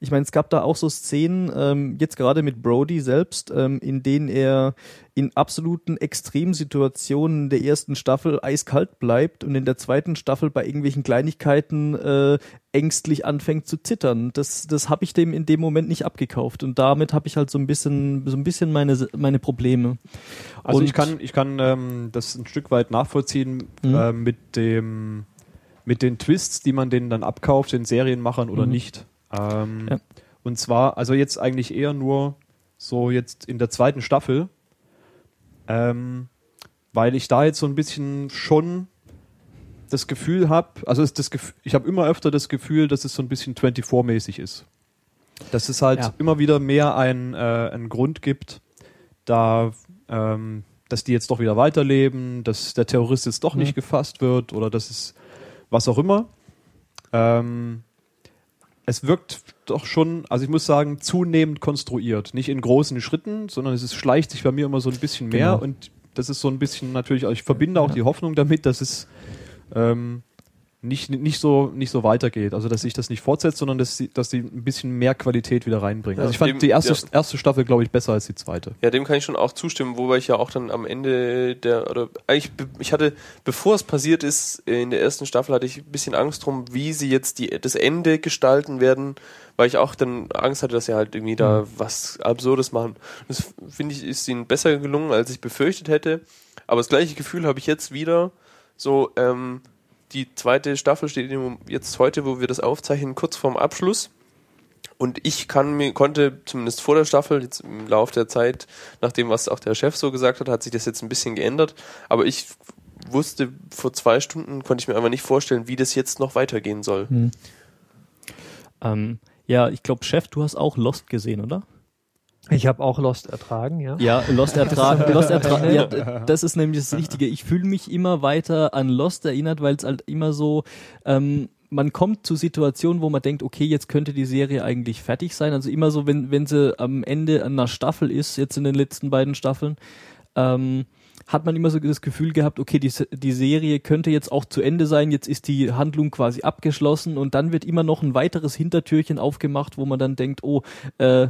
Ich meine, es gab da auch so Szenen, ähm, jetzt gerade mit Brody selbst, ähm, in denen er in absoluten Extremsituationen der ersten Staffel eiskalt bleibt und in der zweiten Staffel bei irgendwelchen Kleinigkeiten äh, ängstlich anfängt zu zittern. Das, das habe ich dem in dem Moment nicht abgekauft und damit habe ich halt so ein bisschen, so ein bisschen meine, meine Probleme. Also und, ich kann, ich kann ähm, das ein Stück weit nachvollziehen Mhm. äh, mit dem mit den Twists, die man denen dann abkauft, den Serienmachern oder Mhm. nicht. Ähm, Ja. Und zwar, also jetzt eigentlich eher nur so jetzt in der zweiten Staffel, ähm, weil ich da jetzt so ein bisschen schon das Gefühl habe, also ist das Gef ich habe immer öfter das Gefühl, dass es so ein bisschen 24-mäßig ist. Dass es halt Ja. immer wieder mehr ein, äh, einen Grund gibt, da, ähm, dass die jetzt doch wieder weiterleben, dass der Terrorist jetzt doch Mhm. nicht gefasst wird oder dass es was auch immer. Ähm, es wirkt doch schon, also ich muss sagen, zunehmend konstruiert. Nicht in großen Schritten, sondern es ist, schleicht sich bei mir immer so ein bisschen mehr Genau. und das ist so ein bisschen natürlich, also ich verbinde auch Ja. die Hoffnung damit, dass es ähm, nicht, nicht, so, nicht so weitergeht. Also dass sich das nicht fortsetzt, sondern dass sie, dass sie ein bisschen mehr Qualität wieder reinbringen. Ja, also ich fand dem- die erste, ja. erste Staffel, glaube ich, besser als die zweite. Ja, dem kann ich schon auch zustimmen, wobei ich ja auch dann am Ende der, oder eigentlich, ich hatte, bevor es passiert ist, äh, in der ersten Staffel hatte ich ein bisschen Angst drum, wie sie jetzt die, das Ende gestalten werden, weil ich auch dann Angst hatte, dass sie halt irgendwie da Mhm. was Absurdes machen. Das finde ich, ist ihnen besser gelungen, als ich befürchtet hätte. Aber das gleiche Gefühl habe ich jetzt wieder, so, ähm, die zweite Staffel steht jetzt heute, wo wir das aufzeichnen, kurz vorm Abschluss. Und ich kann mir, konnte zumindest vor der Staffel, jetzt im Laufe der Zeit, nach dem, was auch der Chef so gesagt hat, hat sich das jetzt ein bisschen geändert. Aber ich wusste vor zwei Stunden, konnte ich mir einfach nicht vorstellen, wie das jetzt noch weitergehen soll. Hm. Ähm, ja, ich glaube, Chef, du hast auch Lost gesehen, oder? Ich habe auch Lost ertragen, ja. Ja, Lost Ertrag, [laughs] Lost Ertrag, ja, das ist nämlich das Richtige. Ich fühle mich immer weiter an Lost erinnert, weil es halt immer so, ähm, man kommt zu Situationen, wo man denkt, okay, jetzt könnte die Serie eigentlich fertig sein. Also immer so, wenn, wenn sie am Ende einer Staffel ist, jetzt in den letzten beiden Staffeln, ähm, hat man immer so das Gefühl gehabt, okay, die, die Serie könnte jetzt auch zu Ende sein, jetzt ist die Handlung quasi abgeschlossen und dann wird immer noch ein weiteres Hintertürchen aufgemacht, wo man dann denkt, oh, äh,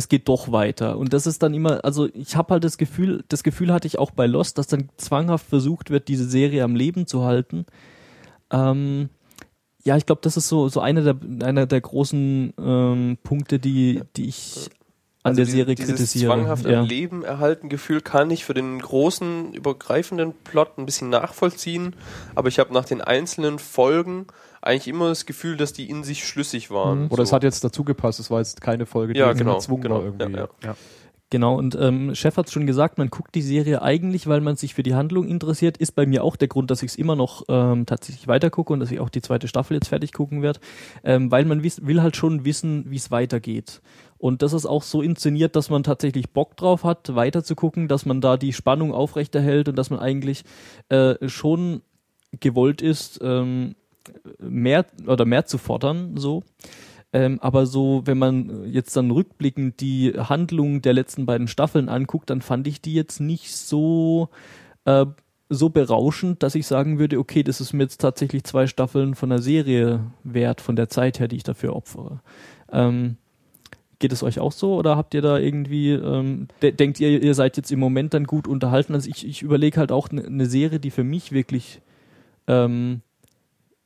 es geht doch weiter. Und das ist dann immer, also ich habe halt das Gefühl, das Gefühl hatte ich auch bei Lost, dass dann zwanghaft versucht wird, diese Serie am Leben zu halten. Ähm, ja, ich glaube, das ist so, so einer der, einer der großen ähm, Punkte, die, die ich an der Also Serie dieses kritisiere. zwanghaft ja. Leben erhalten Gefühl kann ich für den großen, übergreifenden Plot ein bisschen nachvollziehen, aber ich habe nach den einzelnen Folgen eigentlich immer das Gefühl, dass die in sich schlüssig waren. Oder es So. hat jetzt dazu gepasst, es war jetzt keine Folge, die Ja, genau, gezwungen genau, war irgendwie. ja, ja. Genau, und ähm, Chef hat schon gesagt, man guckt die Serie eigentlich, weil man sich für die Handlung interessiert. Ist bei mir auch der Grund, dass ich es immer noch ähm, tatsächlich weitergucke und dass ich auch die zweite Staffel jetzt fertig gucken werde, ähm, weil man will halt schon wissen, wie es weitergeht. Und das ist auch so inszeniert, dass man tatsächlich Bock drauf hat, weiter zu gucken, dass man da die Spannung aufrechterhält und dass man eigentlich äh, schon gewollt ist, ähm, mehr oder mehr zu fordern, so. Ähm, aber so, wenn man jetzt dann rückblickend die Handlung der letzten beiden Staffeln anguckt, dann fand ich die jetzt nicht so, äh, so berauschend, dass ich sagen würde, okay, das ist mir jetzt tatsächlich zwei Staffeln von der Serie wert, von der Zeit her, die ich dafür opfere. Ähm, geht es euch auch so oder habt ihr da irgendwie, ähm, de denkt ihr, ihr seid jetzt im Moment dann gut unterhalten? Also ich, ich überlege halt auch eine ne Serie, die für mich wirklich ähm,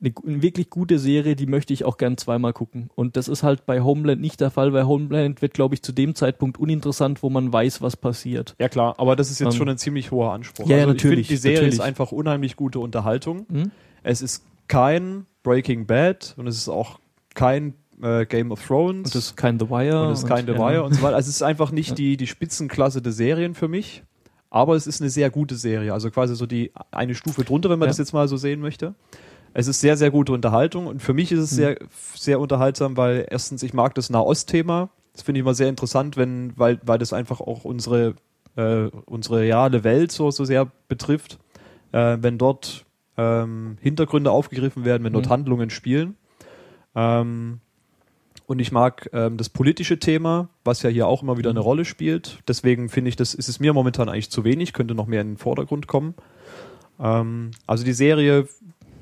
eine, wirklich gute Serie, die möchte ich auch gern zweimal gucken. Und das ist halt bei Homeland nicht der Fall, weil Homeland wird, glaube ich, zu dem Zeitpunkt uninteressant, wo man weiß, was passiert. Ja klar, aber das ist jetzt Ähm, schon ein ziemlich hoher Anspruch. ja, also ich natürlich, finde, die Serie natürlich. ist einfach unheimlich gute Unterhaltung. Hm? Es ist kein Breaking Bad und es ist auch kein äh, Game of Thrones. Und das ist kein The Wire. und das ist kein The ja. Wire und so weiter. Also es ist [laughs] einfach nicht Ja. die, die Spitzenklasse der Serien für mich, aber es ist eine sehr gute Serie. Also quasi so die eine Stufe drunter, wenn man Ja. das jetzt mal so sehen möchte. Es ist sehr, sehr gute Unterhaltung und für mich ist es Mhm. sehr, sehr unterhaltsam, weil erstens, ich mag das Nahost-Thema. Das finde ich immer sehr interessant, wenn, weil, weil das einfach auch unsere, äh, unsere reale Welt so, so sehr betrifft. Äh, wenn dort ähm, Hintergründe aufgegriffen werden, wenn dort Mhm. Handlungen spielen. Ähm, und ich mag ähm, das politische Thema, was ja hier auch immer wieder eine Mhm. Rolle spielt. Deswegen finde ich, das ist es mir momentan eigentlich zu wenig, könnte noch mehr in den Vordergrund kommen. Ähm, also die Serie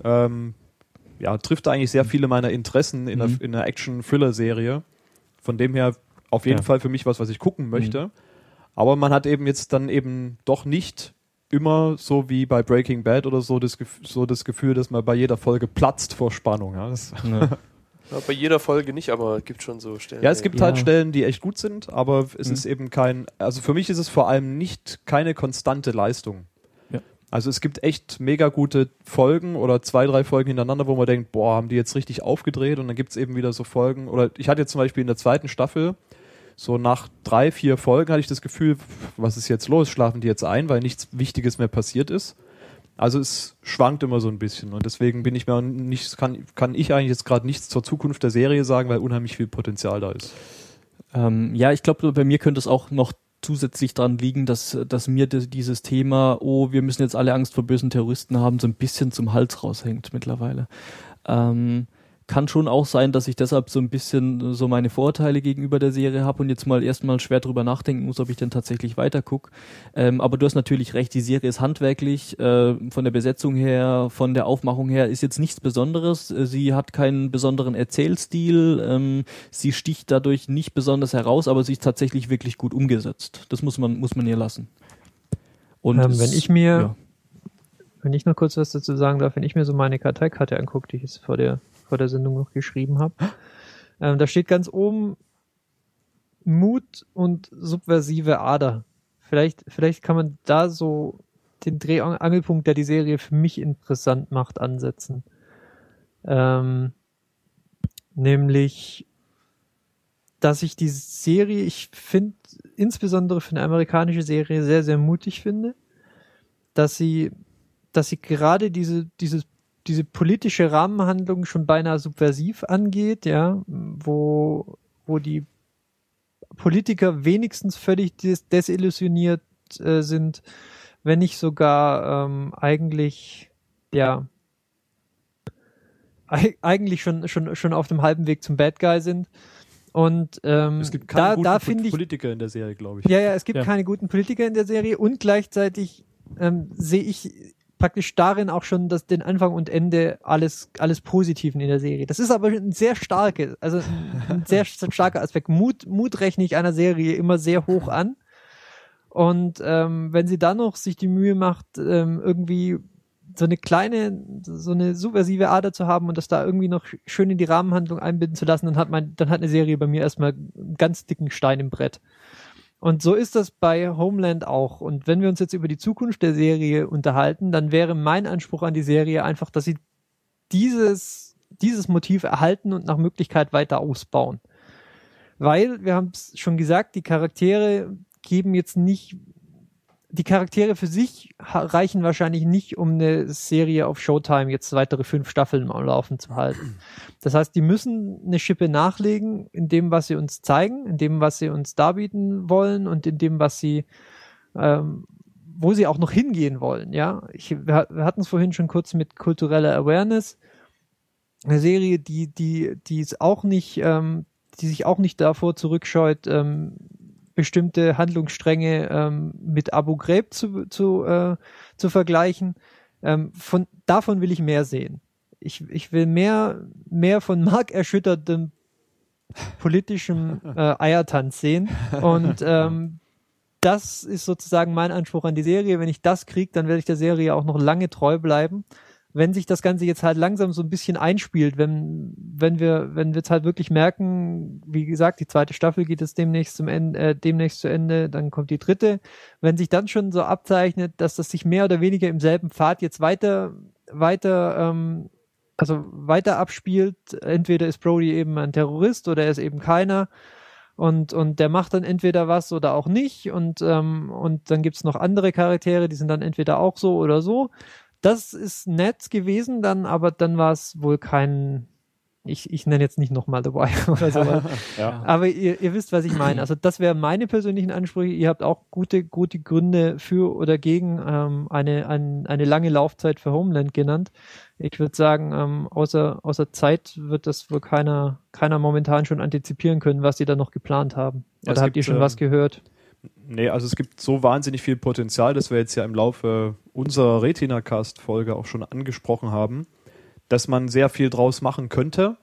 ähm, ja, trifft eigentlich sehr viele meiner Interessen in, Mhm. einer, in einer Action-Thriller-Serie. Von dem her auf jeden Ja. Fall für mich was, was ich gucken möchte. Mhm. Aber man hat eben jetzt dann eben doch nicht immer so wie bei Breaking Bad oder so das, so das Gefühl, dass man bei jeder Folge platzt vor Spannung. Ja, das, Ja. [laughs] Ja, bei jeder Folge nicht, aber es gibt schon so Stellen. ja es gibt Ja. halt Stellen, die echt gut sind, aber es Mhm. ist eben kein, also für mich ist es vor allem nicht keine konstante Leistung. Ja. Also es gibt echt mega gute Folgen oder zwei, drei Folgen hintereinander, wo man denkt, boah, haben die jetzt richtig aufgedreht und dann gibt es eben wieder so Folgen, oder ich hatte jetzt zum Beispiel in der zweiten Staffel, so nach drei, vier Folgen hatte ich das Gefühl, was ist jetzt los? Schlafen die jetzt ein, weil nichts Wichtiges mehr passiert ist? Also es schwankt immer so ein bisschen und deswegen bin ich mir nicht, kann, kann ich eigentlich jetzt gerade nichts zur Zukunft der Serie sagen, weil unheimlich viel Potenzial da ist. Ähm, ja, ich glaube, bei mir könnte es auch noch zusätzlich dran liegen, dass, dass mir di- dieses Thema, oh, wir müssen jetzt alle Angst vor bösen Terroristen haben, so ein bisschen zum Hals raushängt mittlerweile. Ähm, kann schon auch sein, dass ich deshalb so ein bisschen so meine Vorurteile gegenüber der Serie habe und jetzt mal erstmal schwer drüber nachdenken muss, ob ich denn tatsächlich weiter guck. Ähm, aber du hast natürlich recht, die Serie ist handwerklich, äh, von der Besetzung her, von der Aufmachung her ist jetzt nichts Besonderes. Äh, Sie hat keinen besonderen Erzählstil, ähm, sie sticht dadurch nicht besonders heraus, aber sie ist tatsächlich wirklich gut umgesetzt. Das muss man, muss man ihr lassen. Und Ähm, wenn ich mir, ja. wenn ich noch kurz was dazu sagen darf, wenn ich mir so meine Karteikarte angucke, die ich jetzt vor der, vor der Sendung noch geschrieben habe, ähm, da steht ganz oben Mut und subversive Ader. Vielleicht, vielleicht kann man da so den Drehangelpunkt, der die Serie für mich interessant macht, ansetzen. Ähm, nämlich, dass ich die Serie, ich finde, insbesondere für eine amerikanische Serie sehr, sehr mutig finde, dass sie, dass sie gerade diese, diese, diese politische Rahmenhandlung schon beinahe subversiv angeht, ja, wo, wo die Politiker wenigstens völlig des desillusioniert äh, sind, wenn nicht sogar ähm, eigentlich, ja, eig- eigentlich schon, schon, schon auf dem halben Weg zum Bad Guy sind. Und ähm, Es gibt keine da, guten da finde ich, Politiker in der Serie, glaube ich. ja, ja, es gibt Ja. keine guten Politiker in der Serie und gleichzeitig ähm, sehe ich praktisch darin auch schon das, den Anfang und Ende alles, alles Positiven in der Serie. Das ist aber ein sehr starkes, also ein, [laughs] sehr starker Aspekt. Mut, Mut rechne ich einer Serie immer sehr hoch an. Und ähm, wenn sie dann noch sich die Mühe macht, ähm, irgendwie so eine kleine, so eine subversive Ader zu haben und das da irgendwie noch schön in die Rahmenhandlung einbinden zu lassen, dann hat man, dann hat eine Serie bei mir erstmal einen ganz dicken Stein im Brett. Und so ist das bei Homeland auch. Und wenn wir uns jetzt über die Zukunft der Serie unterhalten, dann wäre mein Anspruch an die Serie einfach, dass sie dieses, dieses Motiv erhalten und nach Möglichkeit weiter ausbauen. Weil, wir haben es schon gesagt, die Charaktere geben jetzt nicht, die Charaktere für sich reichen wahrscheinlich nicht, um eine Serie auf Showtime jetzt weitere fünf Staffeln am Laufen zu halten. Das heißt, die müssen eine Schippe nachlegen in dem, was sie uns zeigen, in dem, was sie uns darbieten wollen und in dem, was sie, ähm, wo sie auch noch hingehen wollen. Ja, ich, wir, wir hatten es vorhin schon kurz mit kultureller Awareness. Eine Serie, die, die, die ist auch nicht, ähm, die sich auch nicht davor zurückscheut, ähm, bestimmte Handlungsstränge ähm, mit Abu Ghraib zu, zu, äh, zu vergleichen. Ähm, von, davon will ich mehr sehen. Ich, ich will mehr, mehr von markerschütterndem politischem [laughs] äh, Eiertanz sehen. Und ähm, das ist sozusagen mein Anspruch an die Serie. Wenn ich das kriege, dann werde ich der Serie auch noch lange treu bleiben. Wenn sich das Ganze jetzt halt langsam so ein bisschen einspielt, wenn, wenn wir, wenn wir jetzt halt wirklich merken, wie gesagt, die zweite Staffel geht jetzt demnächst zum Ende, äh, demnächst zu Ende, dann kommt die dritte. Wenn sich dann schon so abzeichnet, dass das sich mehr oder weniger im selben Pfad jetzt weiter, weiter ähm, also weiter abspielt. Entweder ist Brody eben ein Terrorist oder er ist eben keiner. Und, und der macht dann entweder was oder auch nicht. Und, ähm, und dann gibt's noch andere Charaktere, die sind dann entweder auch so oder so. Das ist nett gewesen, dann, aber dann war es wohl kein, ich, ich nenne jetzt nicht nochmal Wire [laughs] oder sowas. [laughs] Ja. Aber ihr, ihr wisst, was ich meine. Also das wären meine persönlichen Ansprüche. Ihr habt auch gute, gute Gründe für oder gegen ähm, eine, ein, eine lange Laufzeit für Homeland genannt. Ich würde sagen, ähm, außer, außer Zeit wird das wohl keiner, keiner momentan schon antizipieren können, was die da noch geplant haben. Oder habt gibt, ihr schon ähm, was gehört? Nee, also es gibt so wahnsinnig viel Potenzial, das wir jetzt ja im Laufe unserer Retina-Cast-Folge auch schon angesprochen haben, dass man sehr viel draus machen könnte.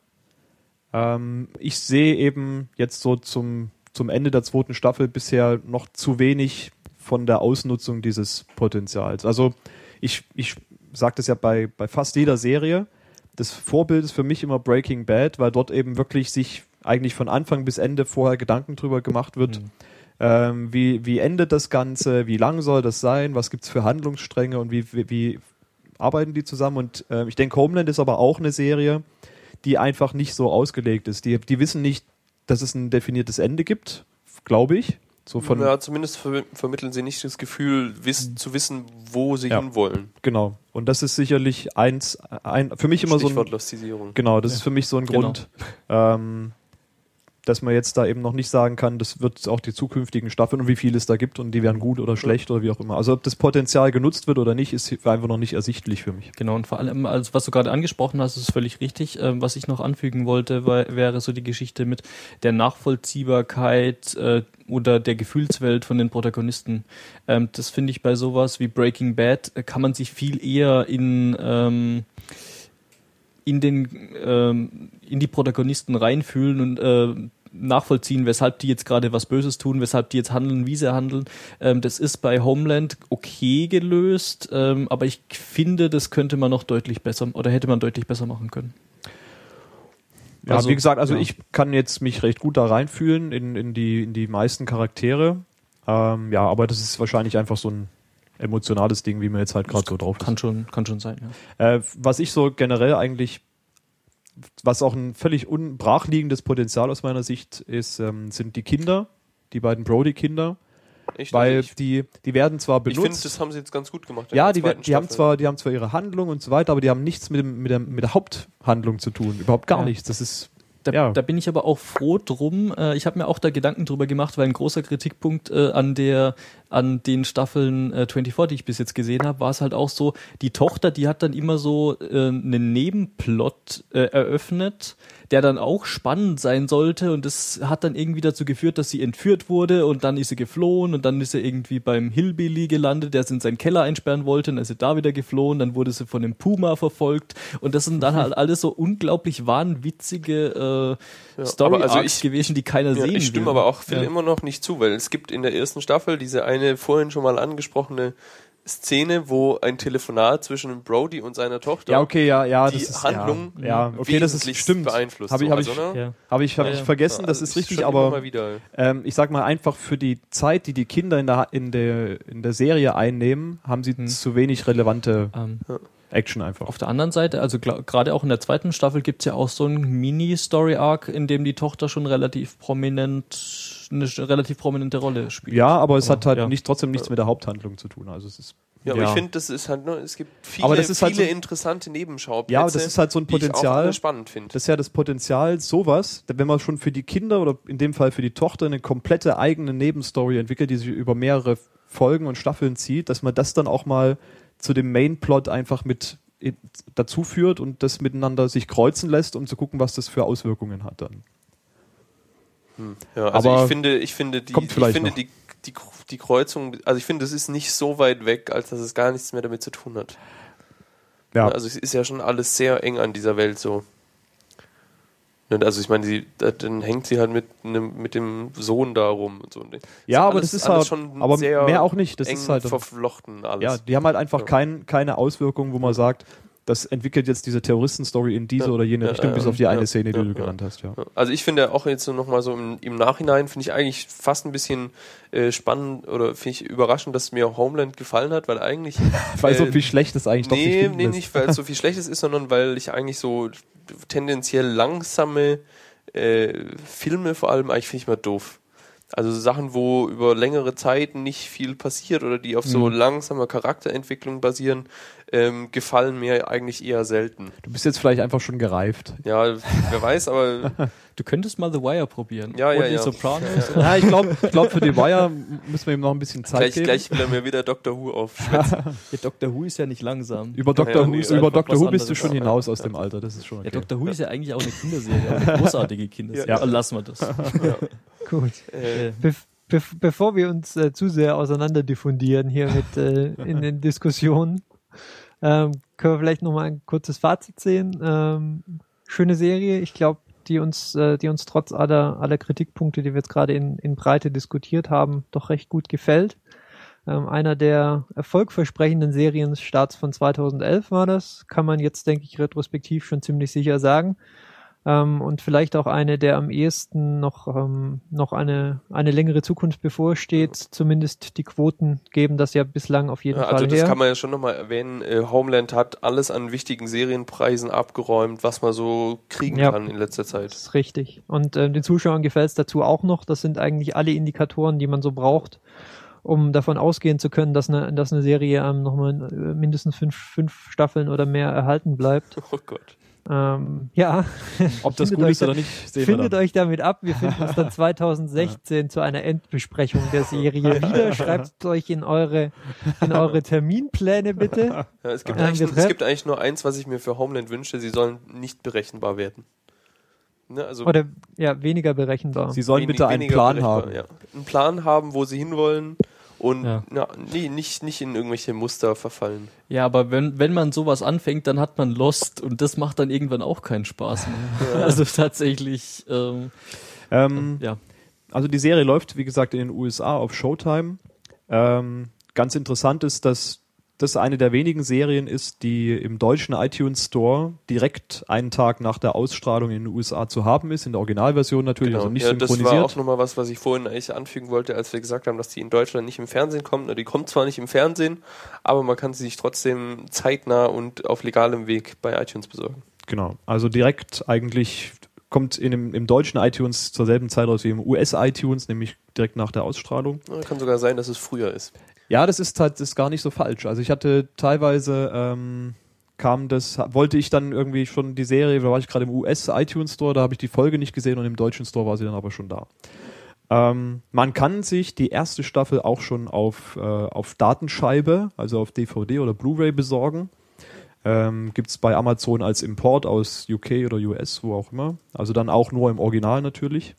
Ähm, ich sehe eben jetzt so zum, zum Ende der zweiten Staffel bisher noch zu wenig von der Ausnutzung dieses Potenzials. Also ich, ich sage das ja bei, bei fast jeder Serie. Das Vorbild ist für mich immer Breaking Bad, weil dort eben wirklich sich eigentlich von Anfang bis Ende vorher Gedanken drüber gemacht wird, ähm, wie, wie endet das Ganze, wie lang soll das sein, was gibt's für Handlungsstränge und wie, wie, wie arbeiten die zusammen. Und äh, ich denke, Homeland ist aber auch eine Serie, die einfach nicht so ausgelegt ist. Die, die wissen nicht, dass es ein definiertes Ende gibt, glaube ich. So von, ja, zumindest ver vermitteln sie nicht das Gefühl, wiss zu wissen, wo sie Ja. hinwollen. genau. Und das ist sicherlich eins, ein, für mich immer so ein, genau, das ist für mich so ein Genau. Grund, ähm, dass man jetzt da eben noch nicht sagen kann, das wird auch die zukünftigen Staffeln und wie viel es da gibt und die werden gut oder schlecht oder wie auch immer. Also ob das Potenzial genutzt wird oder nicht, ist einfach noch nicht ersichtlich für mich. Genau, und vor allem, also was du gerade angesprochen hast, ist völlig richtig. Ähm, was ich noch anfügen wollte, war, wäre so die Geschichte mit der Nachvollziehbarkeit äh, oder der Gefühlswelt von den Protagonisten. Ähm, das finde ich bei sowas wie Breaking Bad, äh, kann man sich viel eher in, ähm, in, den, ähm, in die Protagonisten reinfühlen und äh, nachvollziehen, weshalb die jetzt gerade was Böses tun, weshalb die jetzt handeln, wie sie handeln. Ähm, das ist bei Homeland okay gelöst, ähm, aber ich finde, das könnte man noch deutlich besser oder hätte man deutlich besser machen können. Ja, Also, wie gesagt, also ja. ich kann jetzt mich recht gut da reinfühlen in, in, die, in die meisten Charaktere. Ähm, ja, aber das ist wahrscheinlich einfach so ein emotionales Ding, wie man jetzt halt gerade so drauf ist. Kann schon, kann schon sein, ja. Äh, was ich so generell eigentlich, was auch ein völlig unbrachliegendes Potenzial aus meiner Sicht ist, ähm, sind die Kinder, die beiden Brody-Kinder, Echt? weil Also ich die, die werden zwar ich finde, benutzt. das haben sie jetzt ganz gut gemacht. ja, die, die haben zwar, die haben zwar ihre Handlung und so weiter, aber die haben nichts mit, dem, mit, der, mit der Haupthandlung zu tun. Überhaupt gar Ja. nichts. Das ist Da, Ja. da bin ich aber auch froh drum. Äh, ich habe mir auch da Gedanken drüber gemacht, weil ein großer Kritikpunkt äh, an der an den Staffeln äh, 24, die ich bis jetzt gesehen habe, war es halt auch so, die Tochter, die hat dann immer so äh, einen Nebenplot äh, eröffnet, der dann auch spannend sein sollte und das hat dann irgendwie dazu geführt, dass sie entführt wurde und dann ist sie geflohen und dann ist sie irgendwie beim Hillbilly gelandet, der sie in seinen Keller einsperren wollte und dann ist sie da wieder geflohen, dann wurde sie von dem Puma verfolgt und das sind dann [laughs] halt alles so unglaublich wahnwitzige äh, Ja, Story aber also ich- gewesen, die keiner Ja, sehen ich stimme will. aber auch Phil Ja. immer noch nicht zu, weil es gibt in der ersten Staffel diese eine vorhin schon mal angesprochene Szene, wo ein Telefonat zwischen Brody und seiner Tochter ja okay, ja, ja, die das ist Handlung ja, ja okay, das ist stimmt. beeinflusst. Habe ich, so. habe ich, Also, ne? Ja. habe ich, habe Ja, ich ja. vergessen. Das Also ist richtig, aber ähm, ich sag mal einfach für die Zeit, die die Kinder in der in der in der Serie einnehmen, haben sie Hm. zu wenig relevante Ähm, Action einfach. auf der anderen Seite, also gerade auch in der zweiten Staffel gibt's ja auch so einen Mini-Story-Arc, in dem die Tochter schon relativ prominent, eine relativ prominente Rolle spielt. Ja, aber es hat halt ja. nicht trotzdem nichts mit der Haupthandlung zu tun. Also es ist Ja, aber Ja. ich finde, das ist halt, ne, es gibt viele, Aber das ist halt viele so- interessante Nebenschauplätze. Ja, aber das ist halt so ein die ich auch Potenzial. spannend finde. Das ist ja das Potenzial, sowas, wenn man schon für die Kinder oder in dem Fall für die Tochter eine komplette eigene Nebenstory entwickelt, die sich über mehrere Folgen und Staffeln zieht, dass man das dann auch mal zu dem Mainplot einfach mit dazu führt und das miteinander sich kreuzen lässt, um zu gucken, was das für Auswirkungen hat dann. Ja, also Aber ich finde, ich finde die, ich finde die, die, die Kreuzung, also ich finde, es ist nicht so weit weg, als dass es gar nichts mehr damit zu tun hat. Ja, Also es ist ja schon alles sehr eng an dieser Welt so. Ne, Also ich meine, sie, da- dann hängt sie halt mit, mit dem Sohn da rum und so. ja aber alles- das ist halt, schon aber sehr mehr auch nicht. Das ist halt, verflochten alles. ja, die haben halt einfach Ja. kein, keine Auswirkungen, wo man sagt, das entwickelt jetzt diese Terroristenstory in diese Ja. oder jene Ja, Richtung, bis auf die eine Szene, die du genannt hast, ja. Also ich finde auch jetzt so nochmal so im, im Nachhinein finde ich eigentlich fast ein bisschen äh, spannend oder finde ich überraschend, dass mir Homeland gefallen hat, weil eigentlich [laughs] Weil so äh, viel Schlechtes eigentlich doch nicht nee, nee, lässt. nicht, weil es so viel Schlechtes ist, sondern weil ich eigentlich so tendenziell langsame äh, Filme vor allem eigentlich finde ich mal doof. Also so Sachen, wo über längere Zeit nicht viel passiert oder die auf so Mhm. langsamer Charakterentwicklung basieren, ähm, gefallen mir eigentlich eher selten. Du bist jetzt vielleicht einfach schon gereift. Ja, wer weiß, aber [laughs] Du könntest mal The Wire probieren. Ja, ja, Und die ja. Sopranos. [laughs] Ja, ich glaube, ich glaub, für die Wire müssen wir ihm noch ein bisschen Zeit gleich, geben. gleich will er mir wieder Doctor Who aufschwätzen. [laughs] Ja, Doctor Who ist ja nicht langsam. Über Ja, Dr. ja, Who, ist über was Who bist du schon hinaus aus dem Alter, das ist schon Ja, okay. Doctor Who ist ja eigentlich auch eine Kinderserie, eine großartige Kinderserie. Ja. Lassen wir das. Gut. äh, Be be bevor wir uns äh, zu sehr auseinander diffundieren hier mit äh, in den Diskussionen, ähm, können wir vielleicht noch mal ein kurzes Fazit sehen. Ähm, schöne Serie, ich glaube, die uns, äh, die uns trotz aller, aller Kritikpunkte, die wir jetzt gerade in, in Breite diskutiert haben, doch recht gut gefällt. Ähm, einer der erfolgversprechenden Serienstarts von 2011 war das, kann man jetzt, denke ich, retrospektiv schon ziemlich sicher sagen. Ähm, und vielleicht auch eine, der am ehesten noch, ähm, noch eine, eine längere Zukunft bevorsteht. Zumindest die Quoten geben das ja bislang auf jeden Ja, also Fall das her. kann man ja schon nochmal erwähnen. Äh, Homeland hat alles an wichtigen Serienpreisen abgeräumt, was man so kriegen Ja. kann in letzter Zeit. Das ist richtig. Und ähm, den Zuschauern gefällt es dazu auch noch. Das sind eigentlich alle Indikatoren, die man so braucht, um davon ausgehen zu können, dass eine, dass eine Serie ähm, nochmal äh, mindestens fünf, fünf Staffeln oder mehr erhalten bleibt. [laughs] Oh Gott. Ähm, ja, Ob das Findet gut euch ist oder nicht, sehen findet euch damit ab. Wir finden uns dann [laughs] 2016 zu einer Endbesprechung der Serie wieder. Schreibt euch in eure, in eure Terminpläne bitte. Ja, es, gibt Ähm, eigentlich, es gibt eigentlich nur eins, was ich mir für Homeland wünsche. Sie sollen nicht berechenbar werden. Ne, also Oder ja, weniger berechenbar. Sie sollen wenig- bitte einen Plan haben. Ja. Einen Plan haben, wo sie hinwollen und Ja. ja. nee, nicht, nicht in irgendwelche Muster verfallen. Ja, aber wenn, wenn man sowas anfängt, dann hat man Lost und das macht dann irgendwann auch keinen Spaß mehr. [laughs] Also tatsächlich, ähm, Ähm, ja. Also die Serie läuft, wie gesagt, in den USA auf Showtime. Ähm, ganz interessant ist, dass das eine der wenigen Serien ist, die im deutschen iTunes Store direkt einen Tag nach der Ausstrahlung in den USA zu haben ist, in der Originalversion natürlich, also nicht ja, das war synchronisiert. auch nochmal was, was ich vorhin eigentlich anfügen wollte, als wir gesagt haben, dass die in Deutschland nicht im Fernsehen kommt. Die kommt zwar nicht im Fernsehen, aber man kann sie sich trotzdem zeitnah und auf legalem Weg bei iTunes besorgen. Genau. Also direkt eigentlich kommt in dem, im deutschen iTunes zur selben Zeit raus wie im US-iTunes, nämlich direkt nach der Ausstrahlung. Kann sogar sein, dass es früher ist. Ja, das ist halt das ist gar nicht so falsch. Also ich hatte teilweise ähm, kam das, wollte ich dann irgendwie schon die Serie, da war ich gerade im US iTunes Store, da habe ich die Folge nicht gesehen und im deutschen Store war sie dann aber schon da. Ähm, man kann sich die erste Staffel auch schon auf, äh, auf Datenscheibe, also auf DVD oder Blu-ray besorgen. Ähm, Gibt es bei Amazon als Import aus UK oder US, wo auch immer. Also dann auch nur im Original natürlich.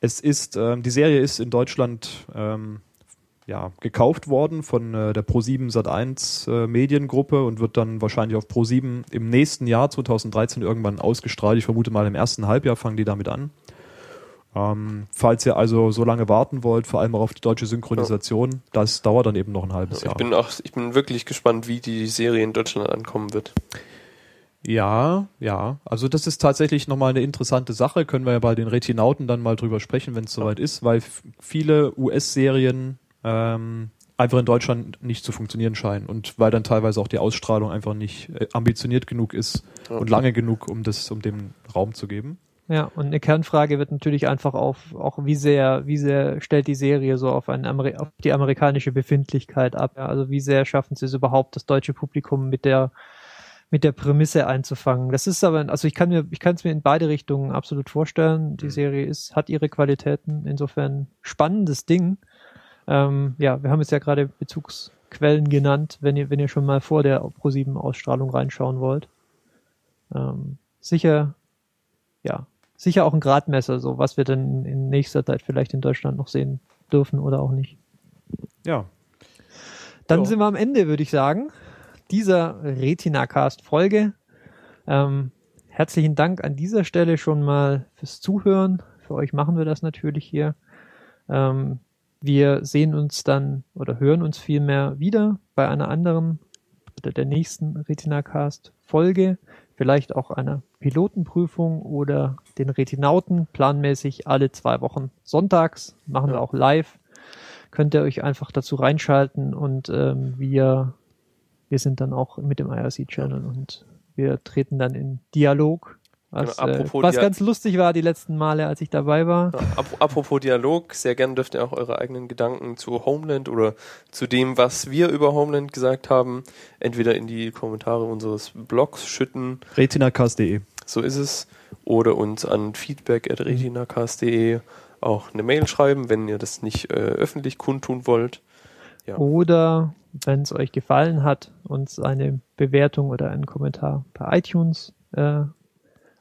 Es ist, ähm, die Serie ist in Deutschland ähm, ja, gekauft worden von äh, der Pro7 Sat1 äh, Mediengruppe und wird dann wahrscheinlich auf Pro7 im nächsten Jahr 2013 irgendwann ausgestrahlt. Ich vermute mal im ersten Halbjahr fangen die damit an. Ähm, falls ihr also so lange warten wollt, vor allem auch auf die deutsche Synchronisation, das dauert dann eben noch ein halbes Ich Jahr. bin auch, ich bin wirklich gespannt, wie die Serie in Deutschland ankommen wird. Ja, ja. Also das ist tatsächlich nochmal eine interessante Sache. Können wir ja bei den Retinauten dann mal drüber sprechen, wenn es soweit ist, weil viele US-Serien ähm, einfach in Deutschland nicht zu funktionieren scheinen und weil dann teilweise auch die Ausstrahlung einfach nicht äh, ambitioniert genug ist Ja. und lange genug, um das, um dem Raum zu geben. Ja, und eine Kernfrage wird natürlich einfach auf, auch wie sehr, wie sehr stellt die Serie so auf, ein Ameri auf die amerikanische Befindlichkeit ab? Ja, also wie sehr schaffen sie es überhaupt, das deutsche Publikum mit der, mit der Prämisse einzufangen? Das ist aber, also ich kann mir, ich kann es mir in beide Richtungen absolut vorstellen. Die Mhm. Serie ist, hat ihre Qualitäten, insofern spannendes Ding. Ähm, ja, wir haben jetzt ja gerade Bezugsquellen genannt, wenn ihr, wenn ihr schon mal vor der Pro7-Ausstrahlung reinschauen wollt. Ähm, sicher, ja, sicher auch ein Gradmesser, so was wir dann in nächster Zeit vielleicht in Deutschland noch sehen dürfen oder auch nicht. Ja. Dann Ja. sind wir am Ende, würde ich sagen, dieser Retina-Cast-Folge. Ähm, herzlichen Dank an dieser Stelle schon mal fürs Zuhören. Für euch machen wir das natürlich hier. Ähm, wir sehen uns dann oder hören uns vielmehr wieder bei einer anderen oder der nächsten Retinacast-Folge, vielleicht auch einer Pilotenprüfung oder den Retinauten planmäßig alle zwei Wochen sonntags, machen wir auch live. Könnt ihr euch einfach dazu reinschalten und ähm, wir, wir sind dann auch mit dem IRC-Channel und wir treten dann in Dialog. Was, Genau, äh, was ganz lustig war die letzten Male, als ich dabei war. Ja, ap apropos Dialog, sehr gerne dürft ihr auch eure eigenen Gedanken zu Homeland oder zu dem, was wir über Homeland gesagt haben, entweder in die Kommentare unseres Blogs schütten, Retinacast.de. so ist es, oder uns an feedback.retinacast.de auch eine Mail schreiben, wenn ihr das nicht äh, öffentlich kundtun wollt. Ja. Oder wenn es euch gefallen hat, uns eine Bewertung oder einen Kommentar bei iTunes äh,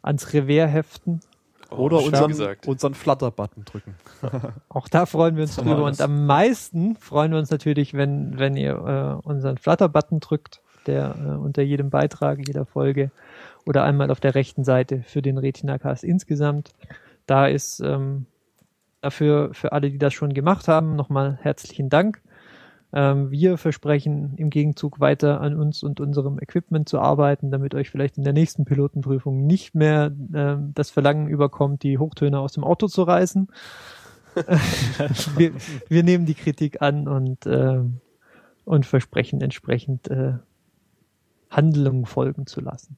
ans Revers heften. Oder Oh, schön unseren, unseren Flutter-Button drücken. [laughs] Auch da freuen wir uns So drüber. Und das. am meisten freuen wir uns natürlich, wenn, wenn ihr äh, unseren Flutter-Button drückt, der äh, unter jedem Beitrag, jeder Folge oder einmal auf der rechten Seite für den Retina-Cast insgesamt. Da ist ähm, dafür für alle, die das schon gemacht haben, nochmal herzlichen Dank. Ähm, wir versprechen im Gegenzug weiter an uns und unserem Equipment zu arbeiten, damit euch vielleicht in der nächsten Pilotenprüfung nicht mehr ähm, das Verlangen überkommt, die Hochtöne aus dem Auto zu reißen. [laughs] wir, wir nehmen die Kritik an und, ähm, und versprechen entsprechend äh, Handlungen folgen zu lassen.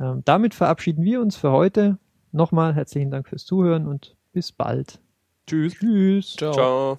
Ähm, damit verabschieden wir uns für heute. Nochmal herzlichen Dank fürs Zuhören und bis bald. Tschüss. Tschüss. Ciao. Ciao.